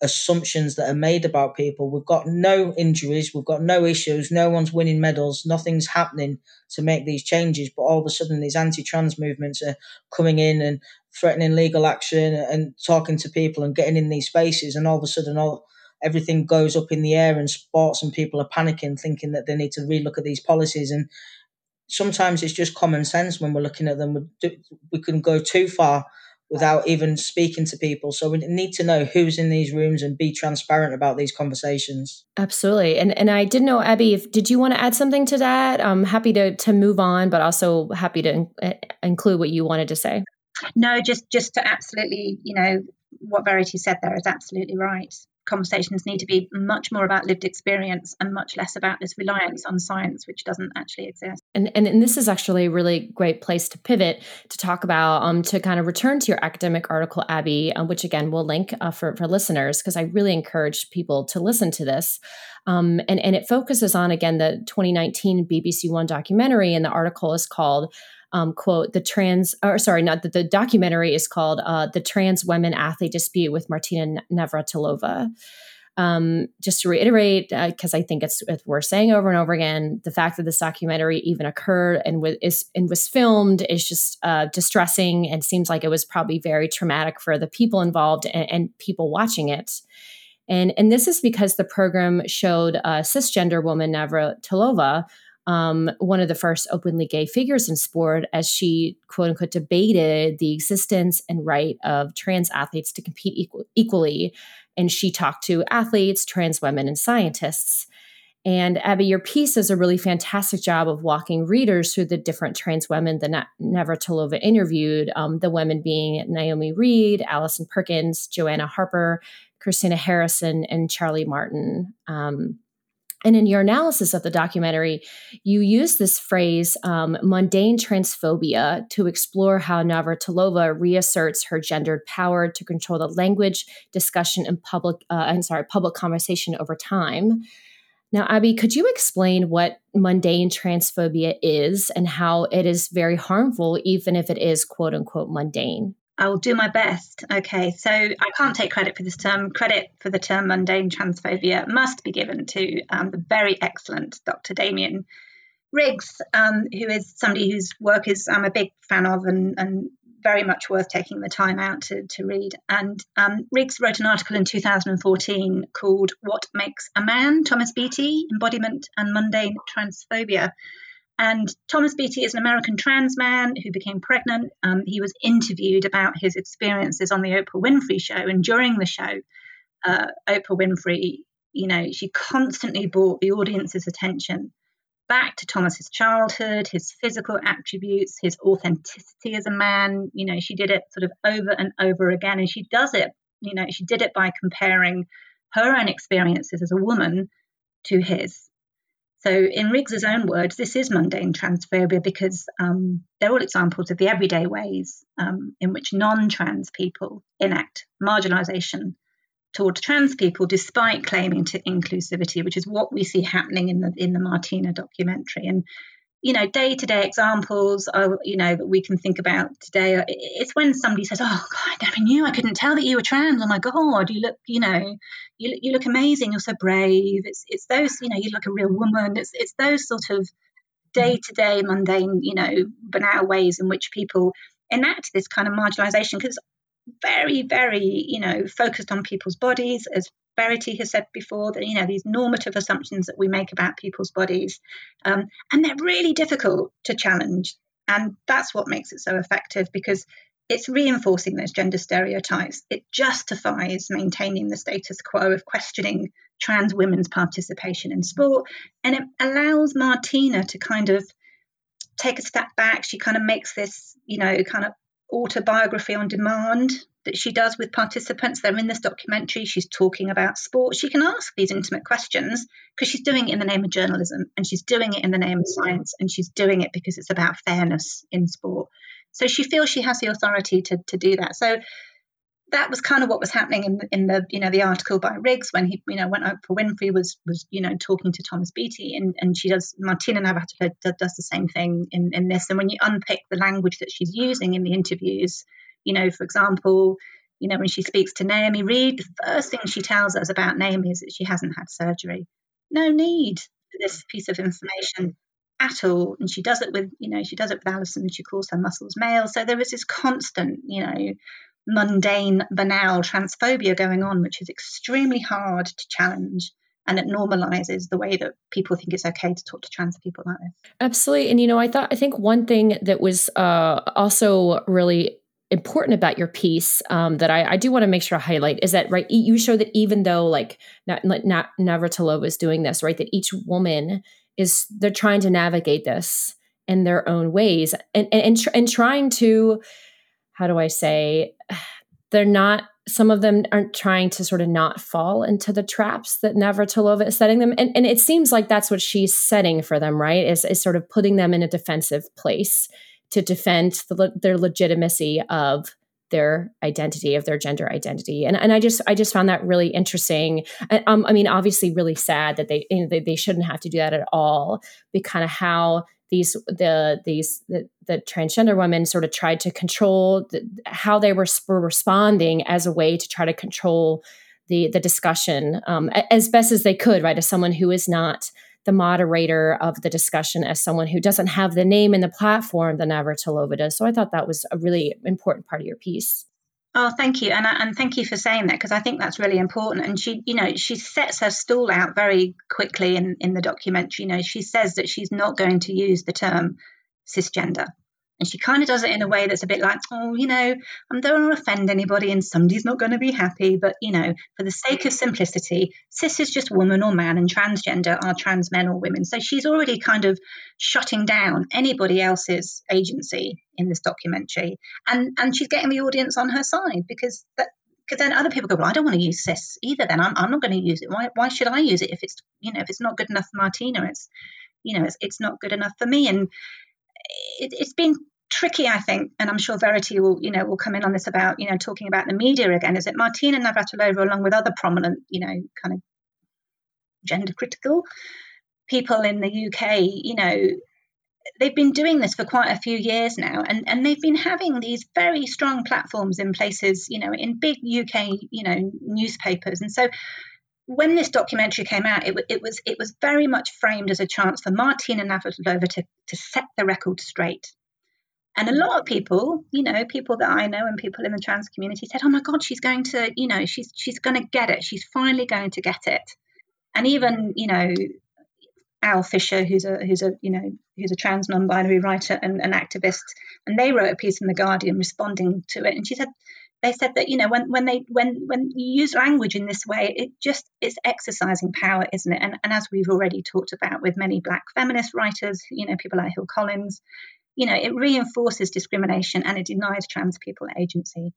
assumptions that are made about people. We've got no injuries, we've got no issues, no one's winning medals, nothing's happening to make these changes. But all of a sudden, these anti trans movements are coming in and threatening legal action and talking to people and getting in these spaces. And all of a sudden, all everything goes up in the air and sports and people are panicking, thinking that they need to relook at these policies. And sometimes it's just common sense when we're looking at them. We, do, we can go too far without even speaking to people. So we need to know who's in these rooms and be transparent about these conversations. Absolutely. And and I didn't know Abby if did you want to add something to that? I'm happy to to move on but also happy to in, uh, include what you wanted to say. No, just just to absolutely, you know, what Verity said there is absolutely right conversations need to be much more about lived experience and much less about this reliance on science, which doesn't actually exist. And, and, and this is actually a really great place to pivot to talk about, um, to kind of return to your academic article, Abby, uh, which again we'll link uh, for, for listeners, because I really encourage people to listen to this. Um, and, and it focuses on, again, the 2019 BBC One documentary, and the article is called um, quote the trans or sorry not that the documentary is called uh, the trans women athlete dispute with martina navratilova. Um, just to reiterate because uh, i think it's, it's worth saying over and over again the fact that this documentary even occurred and was, is, and was filmed is just uh, distressing and seems like it was probably very traumatic for the people involved and, and people watching it. And, and this is because the program showed a cisgender woman navratilova um, one of the first openly gay figures in sport as she quote unquote debated the existence and right of trans athletes to compete equal, equally. And she talked to athletes, trans women, and scientists. And Abby, your piece does a really fantastic job of walking readers through the different trans women that Navratilova interviewed, um, the women being Naomi Reed, Allison Perkins, Joanna Harper, Christina Harrison, and Charlie Martin. Um, and in your analysis of the documentary, you use this phrase, um, mundane transphobia, to explore how Navratilova reasserts her gendered power to control the language, discussion, and public, uh, I'm sorry, public conversation over time. Now, Abby, could you explain what mundane transphobia is and how it is very harmful, even if it is quote unquote mundane? I'll do my best. Okay, so I can't take credit for this term. Credit for the term mundane transphobia must be given to um, the very excellent Dr. Damien Riggs, um, who is somebody whose work is I'm a big fan of and, and very much worth taking the time out to, to read. And um, Riggs wrote an article in 2014 called What Makes a Man? Thomas Beatie, Embodiment and Mundane Transphobia. And Thomas Beatie is an American trans man who became pregnant. Um, he was interviewed about his experiences on the Oprah Winfrey Show, and during the show, uh, Oprah Winfrey, you know, she constantly brought the audience's attention back to Thomas's childhood, his physical attributes, his authenticity as a man. You know, she did it sort of over and over again, and she does it. You know, she did it by comparing her own experiences as a woman to his. So, in Riggs's own words, this is mundane transphobia because um, they're all examples of the everyday ways um, in which non trans people enact marginalisation toward trans people, despite claiming to inclusivity, which is what we see happening in the in the Martina documentary. And you know, day to day examples, are, you know, that we can think about today. It's when somebody says, "Oh God, I never knew. I couldn't tell that you were trans. Oh my God, you look, you know, you, you look amazing. You're so brave." It's it's those, you know, you look a real woman. It's it's those sort of day to day mundane, you know, banal ways in which people enact this kind of marginalization because very, very, you know, focused on people's bodies, as Verity has said before, that, you know, these normative assumptions that we make about people's bodies. Um, and they're really difficult to challenge. And that's what makes it so effective because it's reinforcing those gender stereotypes. It justifies maintaining the status quo of questioning trans women's participation in sport. And it allows Martina to kind of take a step back. She kind of makes this, you know, kind of autobiography on demand that she does with participants. They're in this documentary. She's talking about sport. She can ask these intimate questions because she's doing it in the name of journalism and she's doing it in the name of science and she's doing it because it's about fairness in sport. So she feels she has the authority to, to do that. So that was kind of what was happening in the, in the you know the article by Riggs when he you know out for Winfrey was was you know talking to Thomas Beatie and and she does Martina Navratilova does the same thing in in this. And when you unpick the language that she's using in the interviews you know for example you know when she speaks to Naomi Reid the first thing she tells us about Naomi is that she hasn't had surgery. No need for this piece of information at all. And she does it with you know she does it with Alison and she calls her muscles male. So there was this constant you know mundane, banal transphobia going on, which is extremely hard to challenge. And it normalizes the way that people think it's okay to talk to trans people like this. Absolutely. And, you know, I thought, I think one thing that was uh, also really important about your piece um, that I, I, do want to make sure to highlight is that right you show that even though like not, not Navratilova is doing this right that each woman is they're trying to navigate this in their own ways and and, and, tr- and trying to how do I say, they're not, some of them aren't trying to sort of not fall into the traps that Navratilova is setting them. And, and it seems like that's what she's setting for them, right? Is, is sort of putting them in a defensive place to defend the, their legitimacy of their identity of their gender identity and, and i just i just found that really interesting um, i mean obviously really sad that they, you know, they they shouldn't have to do that at all but kind of how these the these the, the transgender women sort of tried to control the, how they were, were responding as a way to try to control the the discussion um, as best as they could right as someone who is not the moderator of the discussion as someone who doesn't have the name and the platform that Navratilova does. So I thought that was a really important part of your piece. Oh, thank you, and and thank you for saying that because I think that's really important. And she, you know, she sets her stall out very quickly in in the documentary. You know, she says that she's not going to use the term cisgender. And she kind of does it in a way that's a bit like, oh, you know, I don't want to offend anybody and somebody's not going to be happy. But, you know, for the sake of simplicity, cis is just woman or man and transgender are trans men or women. So she's already kind of shutting down anybody else's agency in this documentary. And, and she's getting the audience on her side because that, because then other people go, well, I don't want to use cis either. Then I'm, I'm not going to use it. Why, why should I use it if it's, you know, if it's not good enough for Martina, it's, you know, it's, it's not good enough for me. And it, has been tricky, I think, and I'm sure Verity will, you know, will come in on this about, you know, talking about the media again. Is that Martina Navratilova, along with other prominent, you know, kind of gender critical people in the UK, you know, they've been doing this for quite a few years now, and and they've been having these very strong platforms in places, you know, in big UK, you know, newspapers, and so when this documentary came out, it, it, was it was very much framed as a chance for Martina Navratilova to, to set the record straight. And a lot of people, you know, people that I know and people in the trans community said, "Oh my God, she's going to, you know, she's she's going to get it. She's finally going to get it." And even, you know, Al Fisher, who's a who's a you know who's a trans non-binary writer and an activist, and they wrote a piece in the Guardian responding to it, and she said, they said that you know when when they when when you use language in this way it just it's exercising power isn't it? And, and as we've already talked about with many black feminist writers you know people like hill collins you know it reinforces discrimination and it denies trans people agency.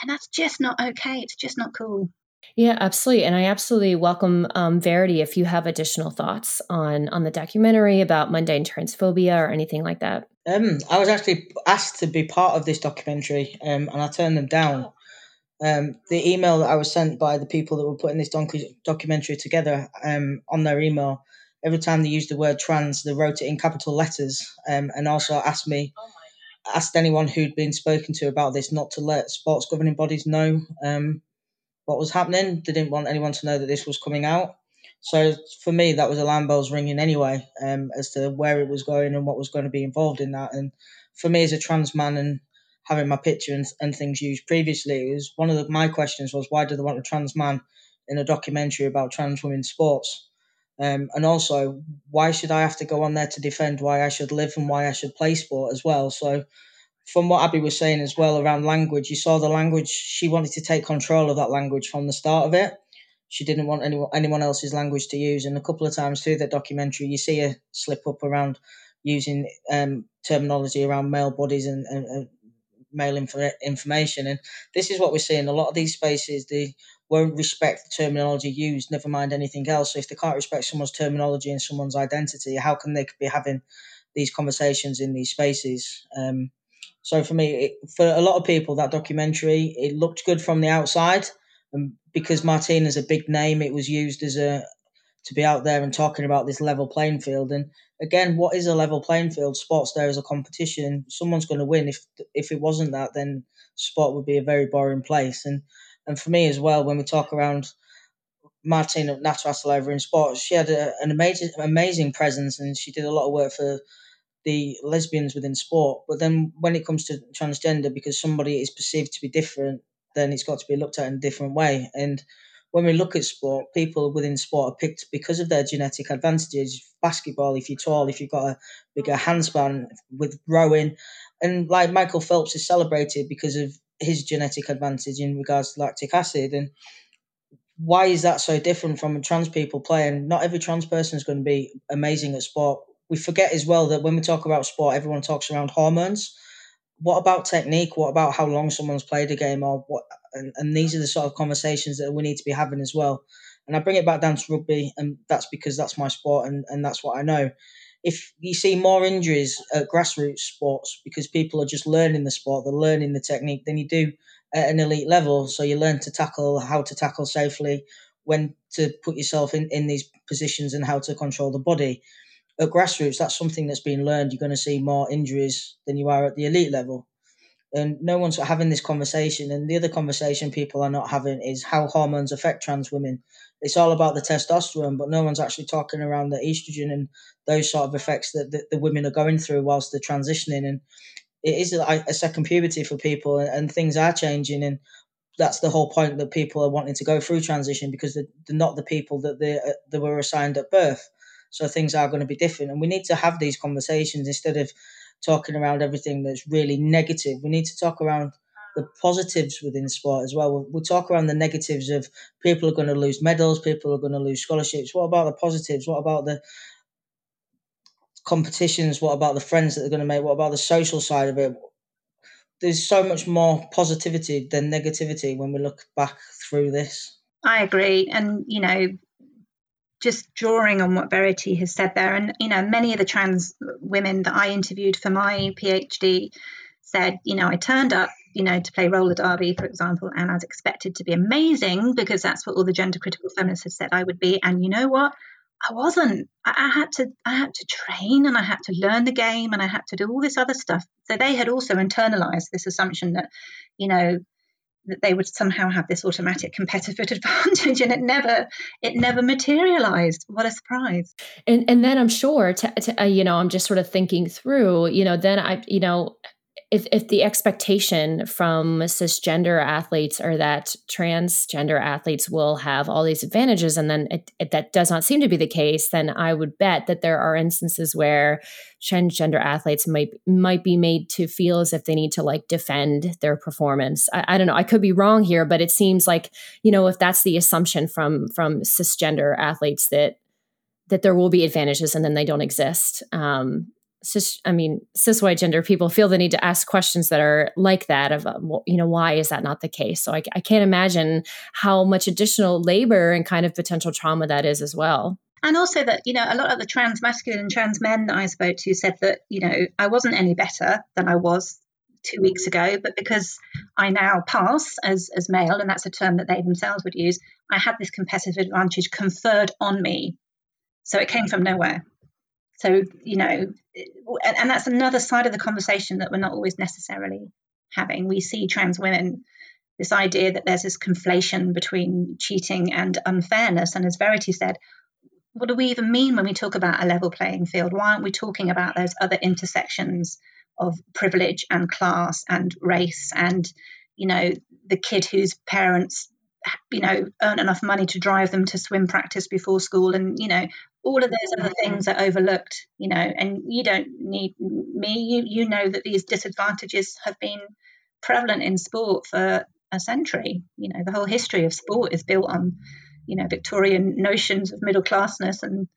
And that's just not okay. It's just not cool yeah, absolutely, and I absolutely welcome um, Verity if you have additional thoughts on on the documentary about mundane transphobia or anything like that. Um, I was actually asked to be part of this documentary, um, and I turned them down. Um, the email that I was sent by the people that were putting this documentary together um, on their email, every time they used the word trans, they wrote it in capital letters, um, and also asked me, asked anyone who'd been spoken to about this not to let sports governing bodies know um, what was happening. They didn't want anyone to know that this was coming out. So for me, that was alarm bells ringing anyway, um, as to where it was going and what was going to be involved in that. And for me, as a trans man and having my picture and, and things used previously, it was one of the, my questions was why do they want a trans man in a documentary about trans women sports? Um, and also, why should I have to go on there to defend why I should live and why I should play sport as well? So from what Abby was saying as well around language, you saw the language. She wanted to take control of that language from the start of it. She didn't want anyone anyone else's language to use. And a couple of times through that documentary, you see her slip up around using um, terminology around male bodies and, and, and male inf- information. And this is what we're seeing. A lot of these spaces, they won't respect the terminology used, never mind anything else. So if they can't respect someone's terminology and someone's identity, how can they be having these conversations in these spaces? Um, so for me, it, for a lot of people, that documentary it looked good from the outside, and because Martina's a big name, it was used as a to be out there and talking about this level playing field. And again, what is a level playing field? Sports there is a competition. Someone's going to win. If if it wasn't that, then sport would be a very boring place. And and for me as well, when we talk around Martina Navratilova in sports, she had a, an amazing amazing presence, and she did a lot of work for the lesbians within sport. But then when it comes to transgender, because somebody is perceived to be different, then it's got to be looked at in a different way. And when we look at sport, people within sport are picked because of their genetic advantages. Basketball, if you're tall, if you've got a bigger handspan, with rowing, and like Michael Phelps is celebrated because of his genetic advantage in regards to lactic acid. And why is that so different from trans people playing? Not every trans person is going to be amazing at sport we forget as well that when we talk about sport, everyone talks around hormones. What about technique? What about how long someone's played a game, or what? And, and these are the sort of conversations that we need to be having as well. And I bring it back down to rugby, and that's because that's my sport, and, and that's what I know. If you see more injuries at grassroots sports because people are just learning the sport, they're learning the technique, than you do at an elite level. So you learn to tackle, how to tackle safely, when to put yourself in, in these positions, and how to control the body at grassroots, that's something that's been learned. You're going to see more injuries than you are at the elite level. And no one's having this conversation. And the other conversation people are not having is how hormones affect trans women. It's all about the testosterone, but no one's actually talking around the estrogen and those sort of effects that the, the women are going through whilst they're transitioning. And it is a, a second puberty for people, and, and things are changing. And that's the whole point that people are wanting to go through transition because they're, they're not the people that they, uh, they were assigned at birth. So things are going to be different. And we need to have these conversations instead of talking around everything that's really negative. We need to talk around the positives within sport as well. We'll, talk around the negatives of people are going to lose medals, people are going to lose scholarships. What about the positives? What about the competitions? What about the friends that they're going to make? What about the social side of it? There's so much more positivity than negativity when we look back through this. I agree. And, you know, just drawing on what Verity has said there, and you know, many of the trans women that I interviewed for my PhD said, you know, I turned up, you know, to play roller derby, for example, and I was expected to be amazing because that's what all the gender critical feminists had said I would be. And you know what? I wasn't. I, I had to. I had to train, and I had to learn the game, and I had to do all this other stuff. So they had also internalized this assumption that, you know, that they would somehow have this automatic competitive advantage and it never it never materialized. What a surprise. And and then i'm sure to, to uh, you know i'm just sort of thinking through you know then i you know if, if the expectation from cisgender athletes are that transgender athletes will have all these advantages and then it, it, that does not seem to be the case then i would bet that there are instances where transgender athletes might might be made to feel as if they need to like defend their performance. I, I don't know. I could be wrong here but it seems like you know if that's the assumption from from cisgender athletes that that there will be advantages and then they don't exist um, cis, I mean, cis white gender people feel the need to ask questions that are like that of, uh, you know, why is that not the case? So I, I can't imagine how much additional labor and kind of potential trauma that is as well. And also that, you know, a lot of the trans masculine and trans men that I spoke to said that, you know, I wasn't any better than I was two weeks ago, but because I now pass as, as male, and that's a term that they themselves would use, I had this competitive advantage conferred on me. So it came from nowhere. So, you know, and, and that's another side of the conversation that we're not always necessarily having. We see trans women, this idea that there's this conflation between cheating and unfairness. And as Verity said, what do we even mean when we talk about a level playing field? Why aren't we talking about those other intersections of privilege and class and race and, you know, the kid whose parents you know earn enough money to drive them to swim practice before school and you know all of those other things mm-hmm. are overlooked you know and you don't need me you you know that these disadvantages have been prevalent in sport for a century you know the whole history of sport is built on you know victorian notions of middle classness and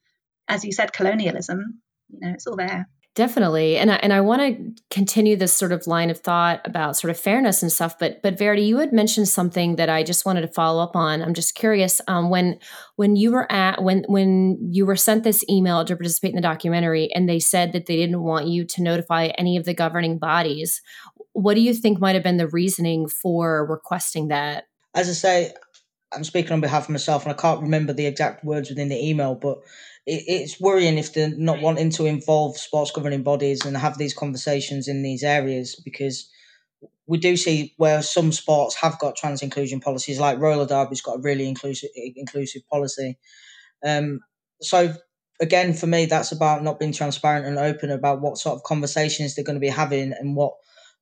as you said colonialism you know it's all there Definitely. And I, and I want to continue this sort of line of thought about sort of fairness and stuff. But but Verity, you had mentioned something that I just wanted to follow up on. I'm just curious. Um, when when you were at when when you were sent this email to participate in the documentary, and they said that they didn't want you to notify any of the governing bodies, what do you think might have been the reasoning for requesting that? As I say, I'm speaking on behalf of myself, and I can't remember the exact words within the email, but it, it's worrying if they're not wanting to involve sports governing bodies and have these conversations in these areas because we do see where some sports have got trans inclusion policies, like roller derby's got a really inclusive inclusive policy. Um, so again, for me, that's about not being transparent and open about what sort of conversations they're going to be having and what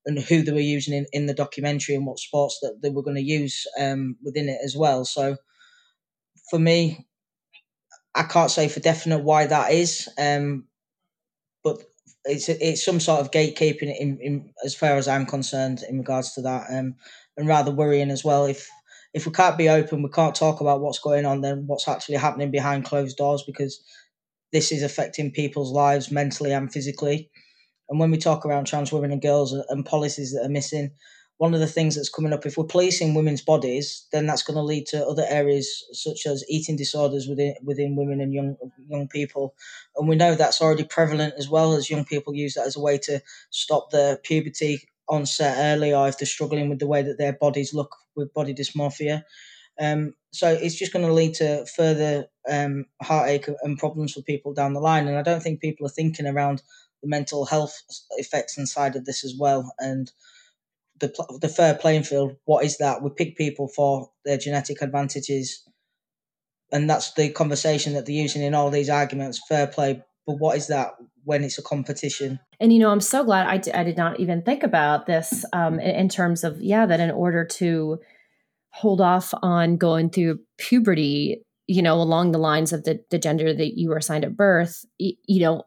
and who they were using in, in the documentary and what sports that they were going to use um, within it as well. So for me, I can't say for definite why that is, um, but it's it's some sort of gatekeeping in, in as far as I'm concerned in regards to that, um, and rather worrying as well. If if we can't be open, we can't talk about what's going on, then what's actually happening behind closed doors because this is affecting people's lives mentally and physically. And when we talk around trans women and girls and policies that are missing, one of the things that's coming up if we're policing women's bodies then that's going to lead to other areas such as eating disorders within within women and young young people. And we know that's already prevalent as well as young people use that as a way to stop their puberty onset early or if they're struggling with the way that their bodies look with body dysmorphia. Um, so it's just going to lead to further um, heartache and problems for people down the line. And i don't think people are thinking around the mental health effects inside of this as well. And the the fair playing field. What is that? We pick people for their genetic advantages, and that's the conversation that they're using in all these arguments. Fair play, but what is that when it's a competition? And you know, I'm so glad I, d- I did not even think about this um, in, in terms of yeah, that in order to hold off on going through puberty you know along the lines of the, the gender that you were assigned at birth you, you know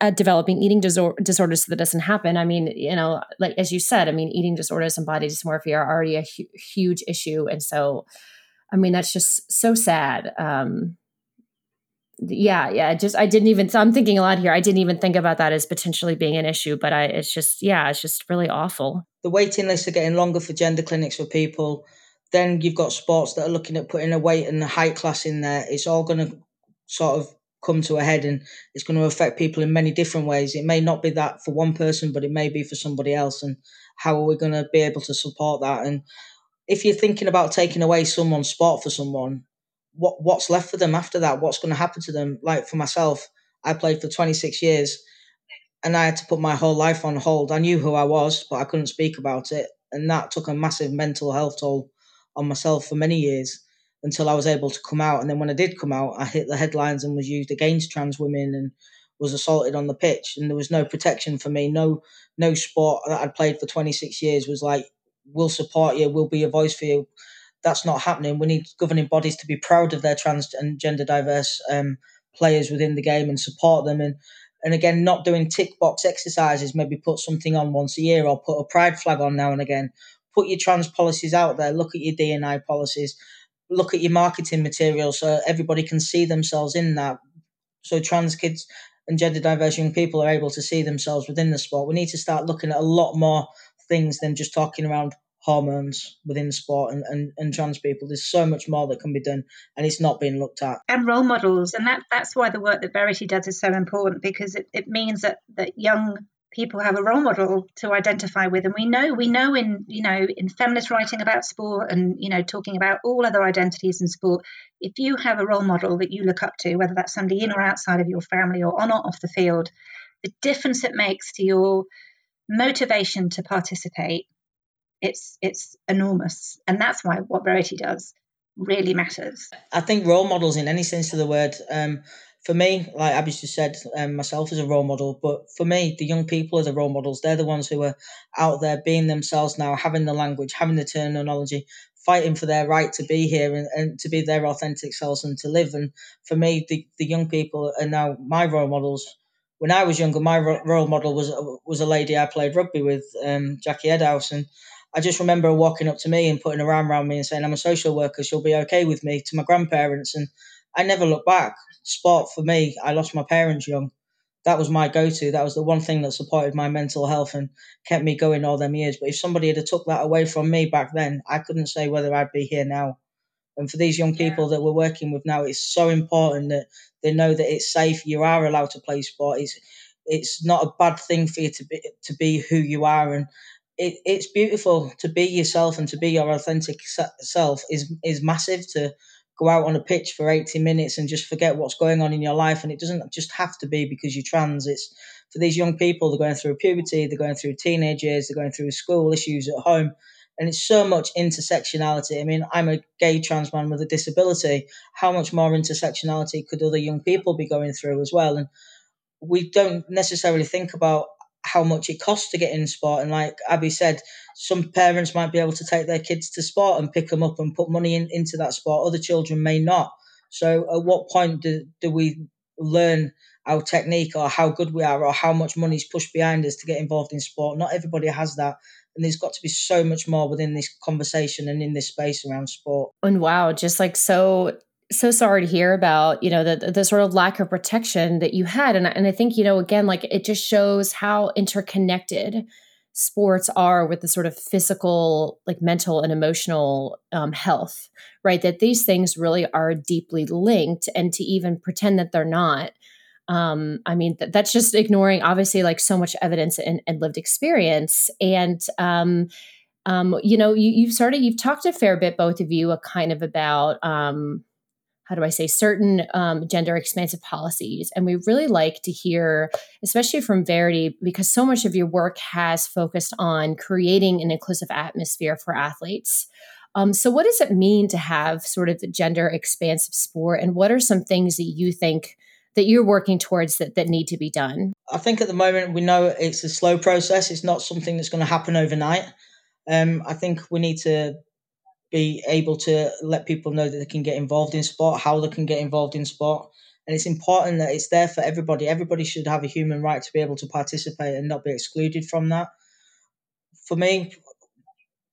uh, developing eating disor- disorders so that doesn't happen. I mean, you know, like as you said, I mean, eating disorders and body dysmorphia are already a hu- huge issue, and so, I mean, that's just so sad. Um, yeah, yeah. Just I didn't even. So I'm thinking a lot here. I didn't even think about that as potentially being an issue, but I. It's just yeah, it's just really awful. The waiting lists are getting longer for gender clinics for people. Then you've got sports that are looking at putting a weight and a height class in there. It's all going to sort of come to a head and it's going to affect people in many different ways. It may not be that for one person, but it may be for somebody else. And how are we going to be able to support that? And if you're thinking about taking away someone's sport for someone, what what's left for them after that? What's going to happen to them? Like for myself, I played for 26 years and I had to put my whole life on hold. I knew who I was, but I couldn't speak about it. And that took a massive mental health toll on myself for many years until I was able to come out. And then when I did come out, I hit the headlines and was used against trans women and was assaulted on the pitch and there was no protection for me. No, no sport that I'd played for 26 years was like, we'll support you, we'll be a voice for you. That's not happening. We need governing bodies to be proud of their trans and gender diverse um, players within the game and support them. And and again, not doing tick box exercises. Maybe put something on once a year or put a pride flag on now and again. Put your trans policies out there. Look at your DNI policies. Look at your marketing material so everybody can see themselves in that. So trans kids and gender diverse young people are able to see themselves within the sport. We need to start looking at a lot more things than just talking around hormones within sport and, and, and trans people. There's so much more that can be done and it's not being looked at. And role models. And that that's why the work that Verity does is so important because it, it means that, that young people have a role model to identify with. And we know we know in you know in feminist writing about sport and you know talking about all other identities in sport if you have a role model that you look up to whether that's somebody in or outside of your family or on or off the field the difference it makes to your motivation to participate it's it's enormous. And that's why what verity does really matters. I think role models in any sense of the word um, for me like abby just said um, myself as a role model but for me the young people are the role models they're the ones who are out there being themselves now having the language having the terminology fighting for their right to be here and, and to be their authentic selves and to live. And for me the, the young people are now my role models. When I was younger, my role model was was a lady I played rugby with, um, Jackie Edhouse, and I just remember her walking up to me and putting her arm around me and saying, I'm a social worker, she'll be okay with me to my grandparents. And I never looked back. Sport for me, I lost my parents young. That was my go to. That was the one thing that supported my mental health and kept me going all them years. But if somebody had took that away from me back then, I couldn't say whether I'd be here now. And for these young people that we're working with now, it's so important that they know that it's safe. You are allowed to play sport. It's it's not a bad thing for you to be to be who you are and it, it's beautiful to be yourself and to be your authentic self is is massive to go out on a pitch for 80 minutes and just forget what's going on in your life. And it doesn't just have to be because you're trans. It's for these young people they're going through puberty they're going through teenage years they're going through school issues at home. And it's so much intersectionality. I mean i'm a gay trans man with a disability. How much more intersectionality could other young people be going through as well? And we don't necessarily think about how much it costs to get in sport. And like Abby said, some parents might be able to take their kids to sport and pick them up and put money in, into that sport. Other children may not. So at what point do, do we learn our technique or how good we are or how much money is pushed behind us to get involved in sport? Not everybody has that. And there's got to be so much more within this conversation and in this space around sport. And wow, just like so so sorry to hear about you know the, the sort of lack of protection that you had. And, and i think you know again like it just shows how interconnected sports are with the sort of physical like mental and emotional um, health right? That these things really are deeply linked and to even pretend that they're not um, i mean th- that's just ignoring obviously like so much evidence and, and lived experience. And um, um, you know you, you've started you've talked a fair bit both of you a kind of about um, how do I say, certain um, gender expansive policies. And we really like to hear, especially from Verity, because so much of your work has focused on creating an inclusive atmosphere for athletes. Um, so, what does it mean to have sort of gender expansive sport? And what are some things that you think that you're working towards that, that need to be done? I think at the moment we know it's a slow process. It's not something that's going to happen overnight. Um, I think we need to be able to let people know that they can get involved in sport, how they can get involved in sport. And it's important that it's there for everybody. Everybody should have a human right to be able to participate and not be excluded from that. For me,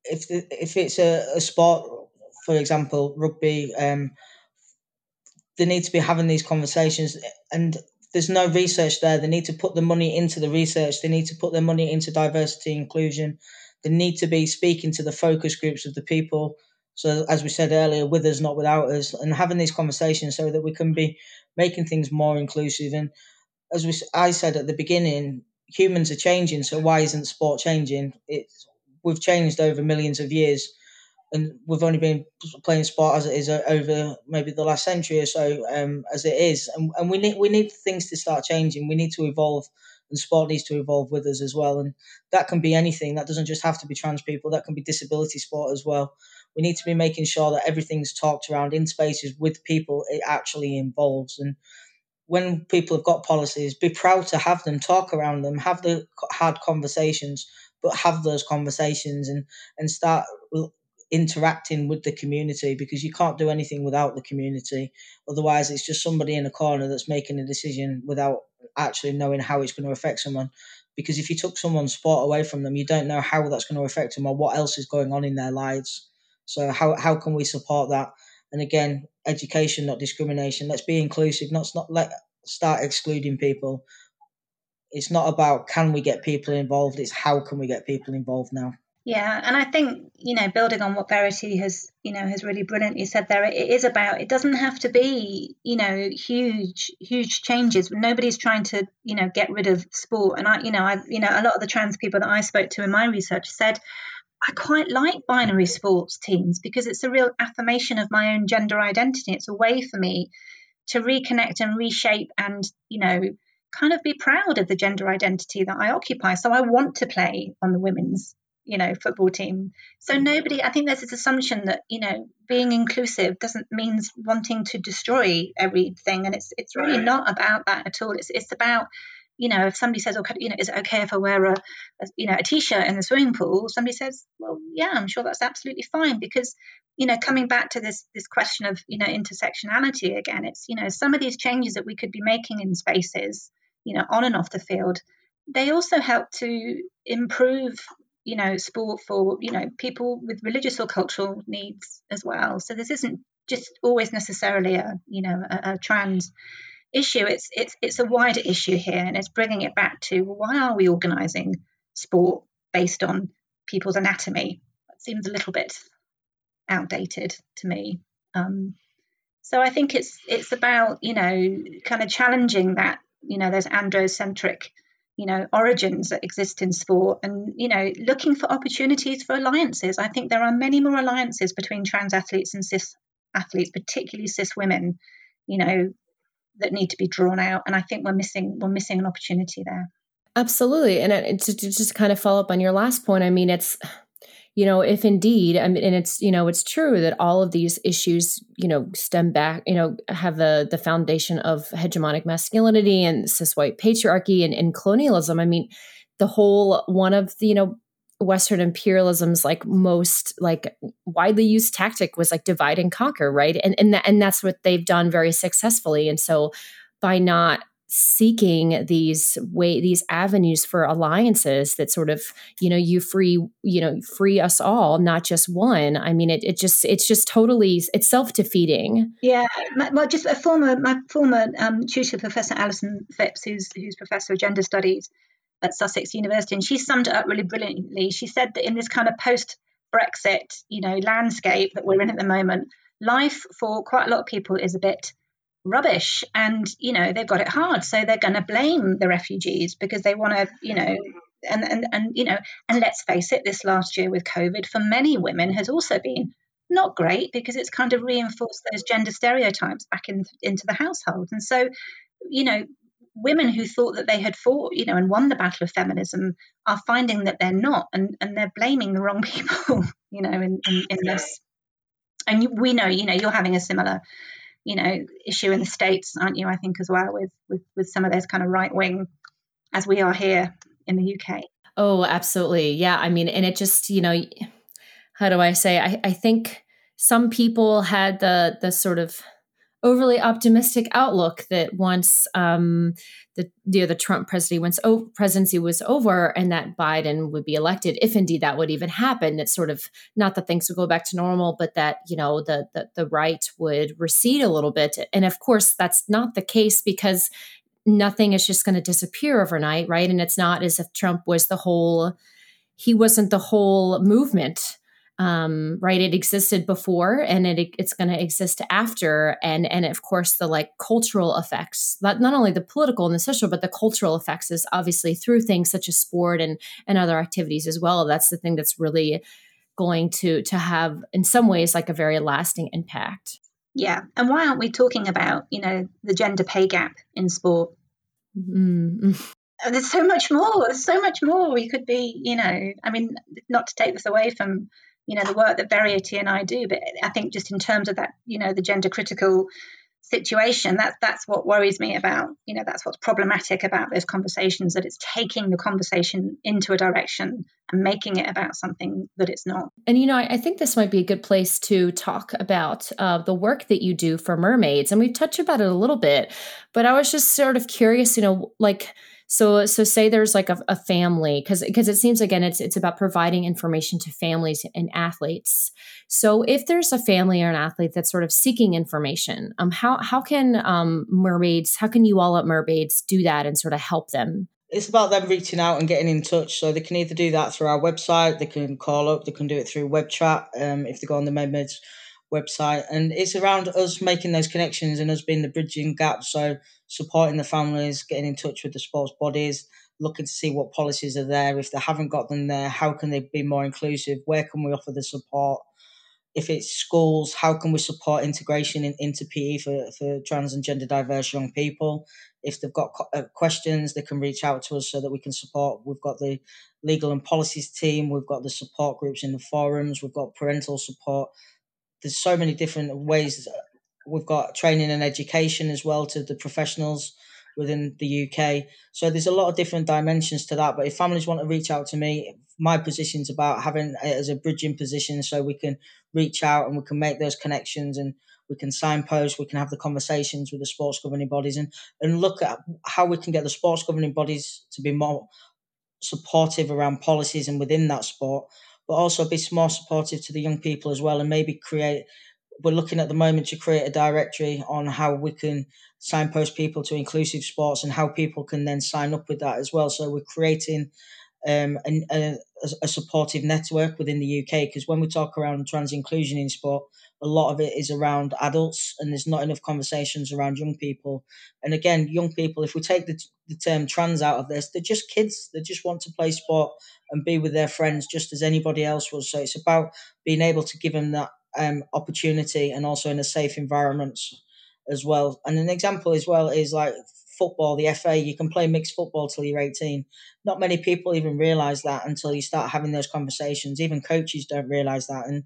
if the, if it's a, a sport, for example, rugby, um, they need to be having these conversations. And there's no research there. They need to put the money into the research. They need to put their money into diversity inclusion. They need to be speaking to the focus groups of the people. So, as we said earlier, with us, not without us, and having these conversations so that we can be making things more inclusive. And as we, I said at the beginning, humans are changing. So why isn't sport changing? It's we've changed over millions of years, and we've only been playing sport as it is over maybe the last century or so, um, as it is. And, and we need we need things to start changing. We need to evolve and sport needs to evolve with us as well. And that can be anything. That doesn't just have to be trans people. That can be disability sport as well. We need to be making sure that everything's talked around in spaces with people it actually involves. And when people have got policies, be proud to have them, talk around them, have the hard conversations, but have those conversations and and start interacting with the community because you can't do anything without the community. Otherwise, it's just somebody in a corner that's making a decision without actually knowing how it's going to affect someone. Because if you took someone's sport away from them, you don't know how that's going to affect them or what else is going on in their lives. So how how can we support that? And again, education, not discrimination. Let's be inclusive. Not not let start excluding people. It's not about can we get people involved. It's how can we get people involved now. Yeah, and I think you know, building on what Verity has you know has really brilliantly said there, it is about. It doesn't have to be you know huge huge changes. Nobody's trying to you know get rid of sport, and I you know I you know a lot of the trans people that I spoke to in my research said. I quite like binary sports teams because it's a real affirmation of my own gender identity. It's a way for me to reconnect and reshape and, you know, kind of be proud of the gender identity that I occupy. So I want to play on the women's you know football team. So mm. nobody i think there's this assumption that you know being inclusive doesn't means wanting to destroy everything and it's it's really not about that at all. It's it's about you know if somebody says okay you know is it okay if i wear a, a you know a t-shirt in the swimming pool? Somebody says well yeah i'm sure that's absolutely fine because you know coming back to this this question of you know intersectionality again it's you know some of these changes that we could be making in spaces you know on and off the field they also help to improve you know, sport for, you know, people with religious or cultural needs as well. So this isn't just always necessarily a, you know, a, a trans issue. It's it's it's a wider issue here, and it's bringing it back to why are we organising sport based on people's anatomy? That seems a little bit outdated to me. Um, so I think it's it's about you know kind of challenging that you know those androcentric you know origins that exist in sport and you know looking for opportunities for alliances. I think there are many more alliances between trans athletes and cis athletes particularly cis women you know that need to be drawn out. And i think we're missing we're missing an opportunity there. Absolutely. And uh, to, to just kind of follow up on your last point i mean it's you know if indeed I mean, and it's you know it's true that all of these issues you know stem back you know have the the foundation of hegemonic masculinity and cis white patriarchy and, and colonialism. I mean the whole one of the you know western imperialism's like most like widely used tactic was like divide and conquer right? And and, that, and that's what they've done very successfully. And so by not seeking these way these avenues for alliances that sort of you know you free you know free us all not just one. I mean it, it just it's just totally it's self-defeating. Yeah well just a former my former um, tutor professor alison phipps who's who's professor of gender studies at sussex university and she summed it up really brilliantly. She said that in this kind of post brexit you know landscape that we're in at the moment life for quite a lot of people is a bit rubbish and you know they've got it hard. So they're going to blame the refugees because they want to you know and, and and you know and let's face it this last year with covid for many women has also been not great because it's kind of reinforced those gender stereotypes back in, into the household. And so you know women who thought that they had fought you know and won the battle of feminism are finding that they're not and and they're blaming the wrong people you know in, in, in this. And we know you know you're having a similar you know issue in the states, aren't you? I think as well with with with some of those kind of right wing, as we are here in the UK. Oh, absolutely, yeah. I mean, and it just you know, how do I say? I I think some people had the the sort of overly optimistic outlook that once um, the you know, the Trump presidency once o- presidency was over and that Biden would be elected, if indeed that would even happen, that sort of not that things would go back to normal, but that you know the the, the right would recede a little bit. And of course, that's not the case because nothing is just going to disappear overnight, right? And it's not as if Trump was the whole he wasn't the whole movement um, right it existed before and it, it's going to exist after. And and of course the like cultural effects not, not only the political and the social but the cultural effects is obviously through things such as sport and and other activities as well. That's the thing that's really going to to have in some ways like a very lasting impact. Yeah. And why aren't we talking about you know the gender pay gap in sport? Mm-hmm. there's so much more. There's so much more we could be you know i mean not to take this away from you know the work that Verity and I do. But I think just in terms of that, you know, the gender critical situation that's that's what worries me about you know that's what's problematic about those conversations that it's taking the conversation into a direction and making it about something that it's not and you know i, I think this might be a good place to talk about uh, the work that you do for mermaids and we've touched about it a little bit but i was just sort of curious you know like so so say there's like a, a family because because it seems again it's it's about providing information to families and athletes. So if there's a family or an athlete that's sort of seeking information, um, how how can um, mermaids how can you all at mermaids do that and sort of help them? It's about them reaching out and getting in touch. So they can either do that through our website, they can call up, they can do it through web chat. Um, if they go on the Mermaids website, and it's around us making those connections and us being the bridging gap. So supporting the families, getting in touch with the sports bodies, looking to see what policies are there. If they haven't got them there, how can they be more inclusive? Where can we offer the support? If it's schools, how can we support integration in, into PE for, for trans and gender diverse young people? If they've got uh, questions, they can reach out to us so that we can support. We've got the legal and policies team, we've got the support groups in the forums, we've got parental support there's so many different ways. We've got training and education as well to the professionals within the UK. So there's a lot of different dimensions to that. But if families want to reach out to me, my position's about having it as a bridging position so we can reach out and we can make those connections and we can signpost, we can have the conversations with the sports governing bodies and, and look at how we can get the sports governing bodies to be more supportive around policies and within that sport but also be more supportive to the young people as well and maybe create we're looking at the moment to create a directory on how we can signpost people to inclusive sports and how people can then sign up with that as well. So we're creating um, a, a, a supportive network within the UK because when we talk around trans inclusion in sport a lot of it is around adults and there's not enough conversations around young people. And again young people if we take the, the term trans out of this they're just kids. They just want to play sport and be with their friends just as anybody else would. So it's about being able to give them that um, opportunity and also in a safe environment as well. And an example as well is like football the fa you can play mixed football till you're 18 not many people even realize that until you start having those conversations. Even coaches don't realize that. And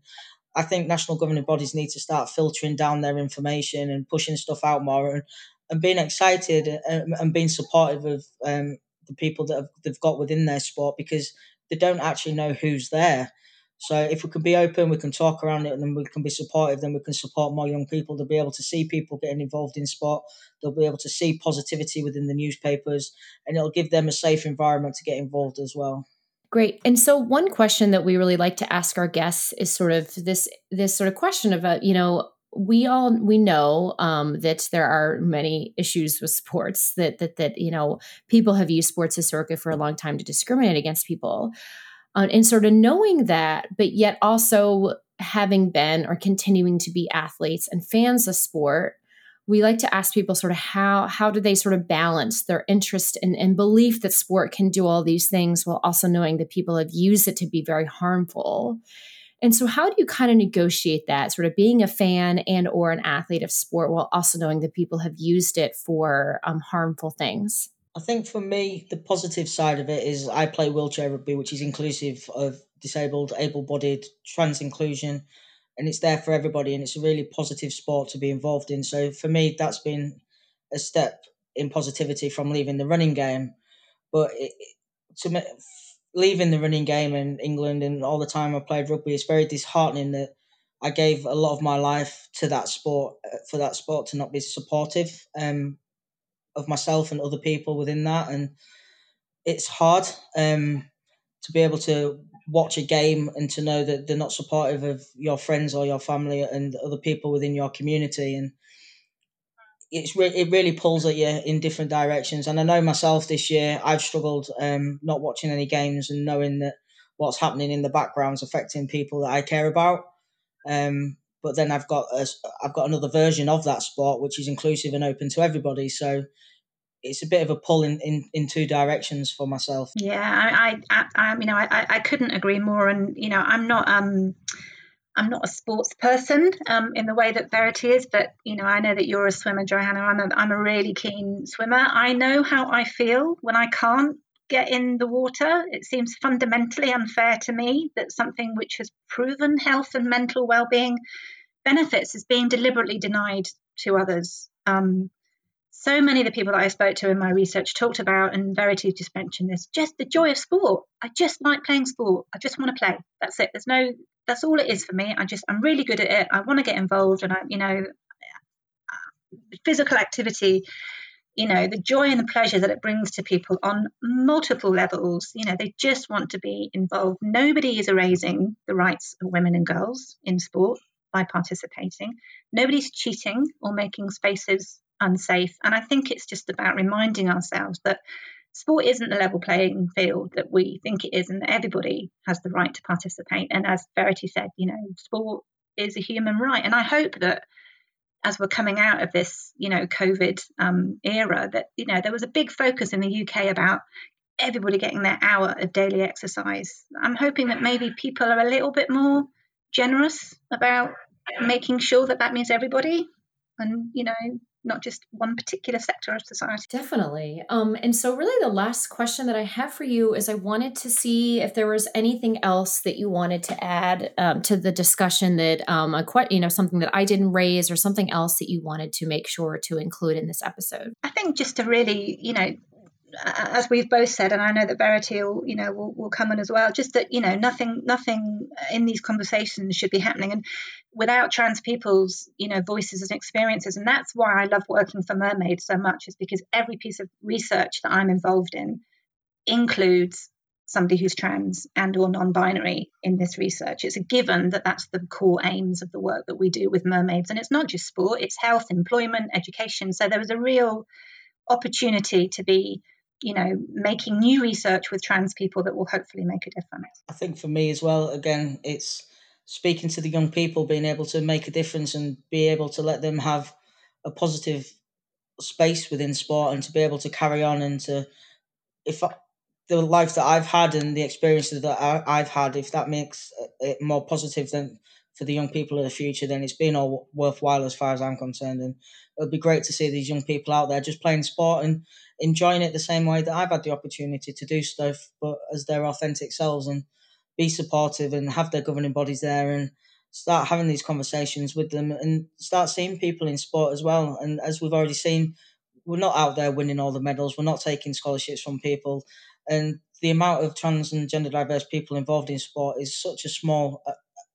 I think national governing bodies need to start filtering down their information and pushing stuff out more and, and being excited and, and being supportive of um, the people that have, they've got within their sport because they don't actually know who's there. So if we can be open, we can talk around it, and then we can be supportive. Then we can support more young people to be able to see people getting involved in sport. They'll be able to see positivity within the newspapers, and it'll give them a safe environment to get involved as well. Great. And so one question that we really like to ask our guests is sort of this this sort of question about, you know, we all we know um, that there are many issues with sports that that that you know people have used sports as surrogate for a long time to discriminate against people, uh, and sort of knowing that, but yet also having been or continuing to be athletes and fans of sport, we like to ask people sort of how how do they sort of balance their interest and, and belief that sport can do all these things while also knowing that people have used it to be very harmful? And so how do you kind of negotiate that sort of being a fan and or an athlete of sport while also knowing that people have used it for um, harmful things? I think for me the positive side of it is i play wheelchair rugby which is inclusive of disabled able-bodied trans inclusion and it's there for everybody and it's a really positive sport to be involved in. So for me that's been a step in positivity from leaving the running game. But it, to me, leaving the running game in England and all the time I played rugby it's very disheartening that I gave a lot of my life to that sport uh, for that sport to not be supportive um, of myself and other people within that. And it's hard um, to be able to watch a game and to know that they're not supportive of your friends or your family and other people within your community. And it's re- it really pulls at you in different directions. And i know myself this year i've struggled um, not watching any games and knowing that what's happening in the background is affecting people that i care about. Um, but then i've got a, i've got another version of that sport which is inclusive and open to everybody. So it's a bit of a pull in, in, in two directions for myself. Yeah, I, I, I you know, I, I couldn't agree more. And you know, I'm not, um, I'm not a sports person um, in the way that Verity is, but you know, I know that you're a swimmer, Johanna. I'm a, I'm a really keen swimmer. I know how I feel when I can't get in the water. It seems fundamentally unfair to me that something which has proven health and mental well-being benefits is being deliberately denied to others. Um, so many of the people that I spoke to in my research talked about, and Verity just mentioned this, just the joy of sport. I just like playing sport. I just want to play. That's it. There's no, that's all it is for me. I just, I'm really good at it. I want to get involved, and I, you know, physical activity you know the joy and the pleasure that it brings to people on multiple levels you know they just want to be involved nobody is erasing the rights of women and girls in sport by participating nobody's cheating or making spaces unsafe. And i think it's just about reminding ourselves that sport isn't the level playing field that we think it is and that everybody has the right to participate. And as verity said you know sport is a human right. And i hope that as we're coming out of this, you know, COVID um, era, that you know there was a big focus in the UK about everybody getting their hour of daily exercise. I'm hoping that maybe people are a little bit more generous about making sure that that means everybody, and you know, not just one particular sector of society. Definitely. Um, and so, really, the last question that I have for you is I wanted to see if there was anything else that you wanted to add um, to the discussion that, um, a, you know, something that I didn't raise or something else that you wanted to make sure to include in this episode. I think just to really, you know, as we've both said, and I know that Verity will, you know, will, will come in as well. Just that, you know, nothing, nothing in these conversations should be happening, and without trans people's, you know, voices and experiences. And that's why I love working for Mermaid so much, is because every piece of research that I'm involved in includes somebody who's trans and or non-binary in this research. It's a given that that's the core aims of the work that we do with mermaids, and it's not just sport; it's health, employment, education. So there was a real opportunity to be you know, making new research with trans people that will hopefully make a difference. I think for me as well, again, it's speaking to the young people, being able to make a difference and be able to let them have a positive space within sport and to be able to carry on and to, if I, the life that I've had and the experiences that I, have had, if that makes it more positive than for the young people of the future, then it's been all worthwhile as far as I'm concerned. And it would be great to see these young people out there just playing sport and enjoying it the same way that I've had the opportunity to do stuff, but as their authentic selves and be supportive and have their governing bodies there and start having these conversations with them and start seeing people in sport as well. And as we've already seen, we're not out there winning all the medals. We're not taking scholarships from people. And the amount of trans and gender diverse people involved in sport is such a small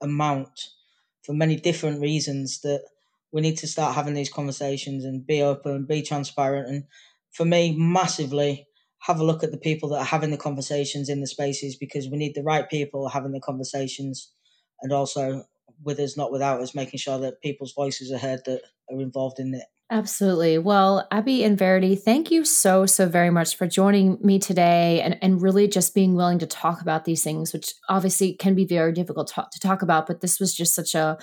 amount for many different reasons that we need to start having these conversations and be open, be transparent, and for me, massively have a look at the people that are having the conversations in the spaces because we need the right people having the conversations and also with us, not without us, making sure that people's voices are heard that are involved in it. Absolutely. Well, Abby and Verity, thank you so, so very much for joining me today and, and really just being willing to talk about these things, which obviously can be very difficult to, to talk about. But this was just such a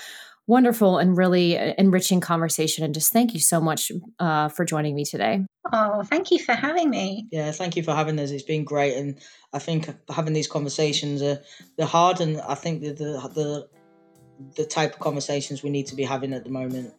wonderful and really uh, enriching conversation. And just thank you so much uh, for joining me today. Oh, thank you for having me. Yeah, thank you for having us. It's been great, and I think having these conversations are they're hard, and I think the the the, the type of conversations we need to be having at the moment.